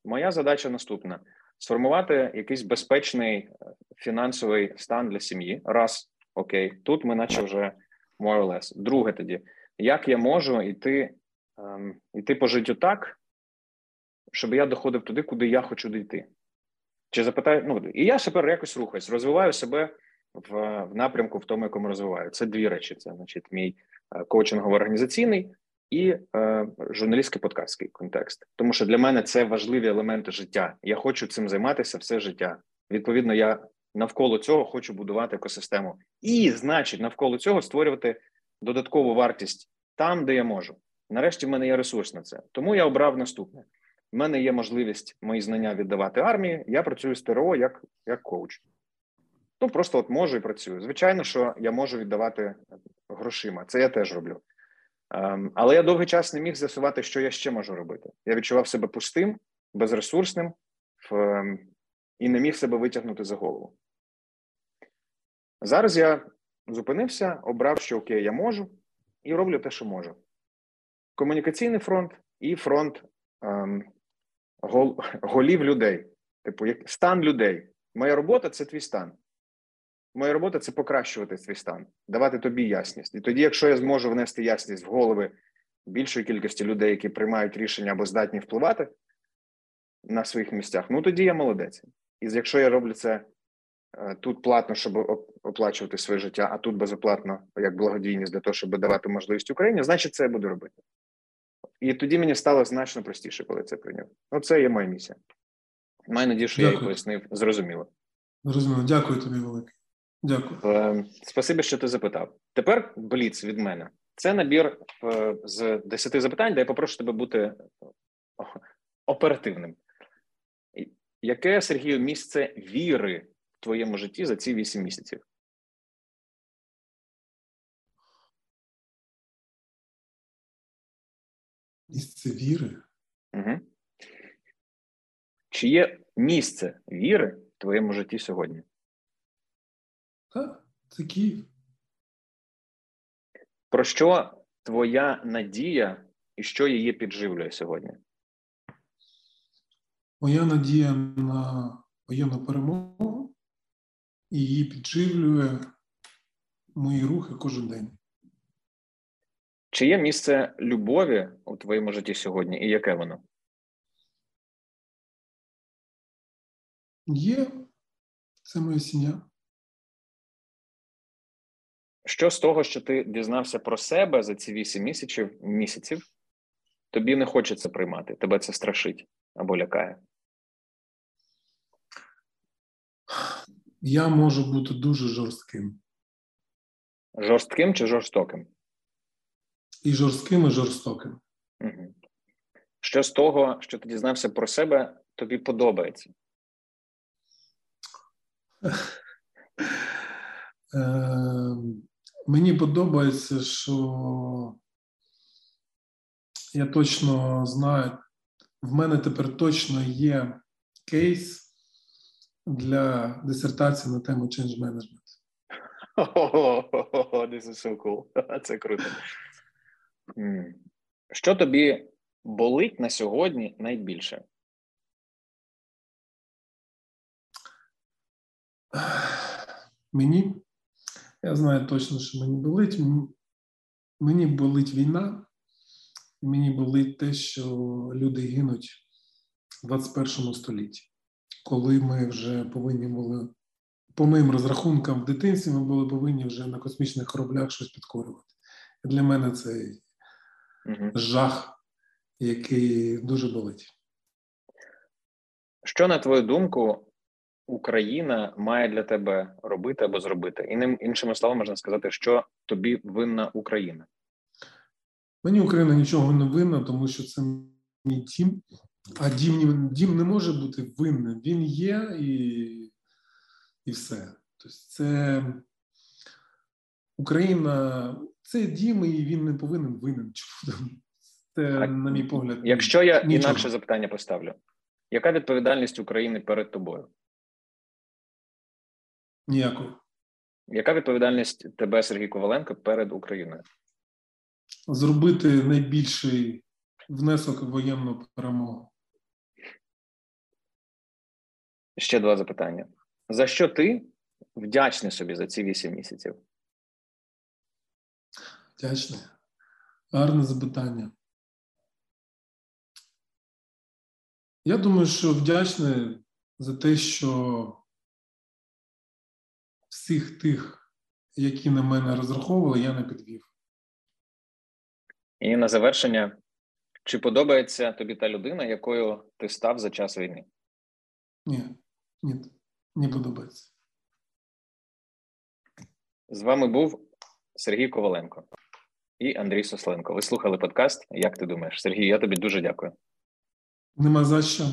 A: Моя задача наступна: сформувати якийсь безпечний фінансовий стан для сім'ї. Раз Окей, тут ми наче вже more or less. Друге тоді, як я можу йти ем, йти по життю так, щоб я доходив туди, куди я хочу дійти? Чи запитаю, ну і я тепер якось рухаюсь, розвиваю себе в в напрямку, в тому, якому розвиваю. Це дві речі: це значить, мій е, коучингово-організаційний і е, журналістський подкастський контекст. Тому що для мене це важливі елементи життя. Я хочу цим займатися все життя. Відповідно, я навколо цього хочу будувати екосистему, і значить, навколо цього створювати додаткову вартість там, де я можу. Нарешті в мене є ресурс на це. Тому я обрав наступне: в мене є можливість мої знання віддавати армії. Я працюю з ТРО як як коуч. Ну просто от можу і працюю. Звичайно, що я можу віддавати грошима. Це я теж роблю. Ем, але я довгий час не міг з'ясувати, що я ще можу робити. Я відчував себе пустим, безресурсним ем, і не міг себе витягнути за голову. Зараз я зупинився, обрав, що окей, я можу, і роблю те, що можу. Комунікаційний фронт і фронт ем, гол, голів людей, типу, як стан людей. Моя робота це твій стан. Моя робота це покращувати свій стан, давати тобі ясність. І тоді, якщо я зможу внести ясність в голови більшої кількості людей, які приймають рішення або здатні впливати на своїх місцях, ну тоді я молодець. І якщо я роблю це е, тут платно, щоб оплачувати своє життя, а тут безоплатно, як благодійність для того, щоб давати можливість Україні, значить це я буду робити. І тоді мені стало значно простіше, коли це прийняв. Ну, це є моя місія. Маю надію, що Дякую. я її пояснив зрозуміло.
B: Зрозуміло. Дякую тобі, велике. Дякую.
A: Е, спасибі, що ти запитав. Тепер бліц від мене. Це набір е, з 10 запитань, де я попрошу тебе бути оперативним. Яке Сергію місце віри в твоєму житті за ці 8 місяців?
B: Місце віри?
A: Угу. Чи є місце віри в твоєму житті сьогодні?
B: Так, це Київ.
A: Про що твоя надія і що її підживлює сьогодні?
B: Моя надія на воєнну перемогу і її підживлює мої рухи кожен день.
A: Чи є місце любові у твоєму житті сьогодні, і яке воно?
B: Є. Це моя сім'я.
A: Що з того, що ти дізнався про себе за ці вісім місяців, місяців, тобі не хочеться приймати, тебе це страшить або лякає?
B: Я можу бути дуже жорстким.
A: Жорстким чи жорстоким?
B: І жорстким, і жорстоким.
A: Угу. Що з того, що ти дізнався про себе, тобі подобається?
B: Ем, Мені подобається, що я точно знаю, в мене тепер точно є кейс для дисертації на тему change management.
A: This is so cool. Це круто. Що тобі болить на сьогодні найбільше?
B: Мені я знаю точно, що мені болить. Мені болить війна, і мені болить те, що люди гинуть в 21 столітті, коли ми вже повинні були, по моїм розрахункам, в дитинстві ми були повинні вже на космічних кораблях щось підкорювати. І для мене це угу. жах, який дуже болить.
A: Що, на твою думку, Україна має для тебе робити або зробити, і ним іншими словами можна сказати, що тобі винна Україна.
B: Мені Україна нічого не винна, тому що це мій дім. А дім дім не може бути винним. Він є і і все. Тобто це Україна, це дім, і він не повинен винен. Це, на мій погляд,
A: якщо я нічого. інакше запитання поставлю, яка відповідальність України перед тобою?
B: Ніякої.
A: Яка відповідальність тебе, Сергій Коваленко, перед Україною?
B: Зробити найбільший внесок в воєнну перемогу.
A: Ще два запитання. За що ти вдячний собі за ці вісім місяців?
B: Вдячний. Гарне запитання. Я думаю, що вдячний за те, що всіх тих, які на мене розраховували, я не підвів.
A: І на завершення, чи подобається тобі та людина, якою ти став за час війни?
B: Ні, ні, не подобається.
A: З вами був Сергій Коваленко. і Андрій Сосленко. Ви слухали подкаст. Як ти думаєш, Сергій? Я тобі дуже дякую.
B: Нема за що.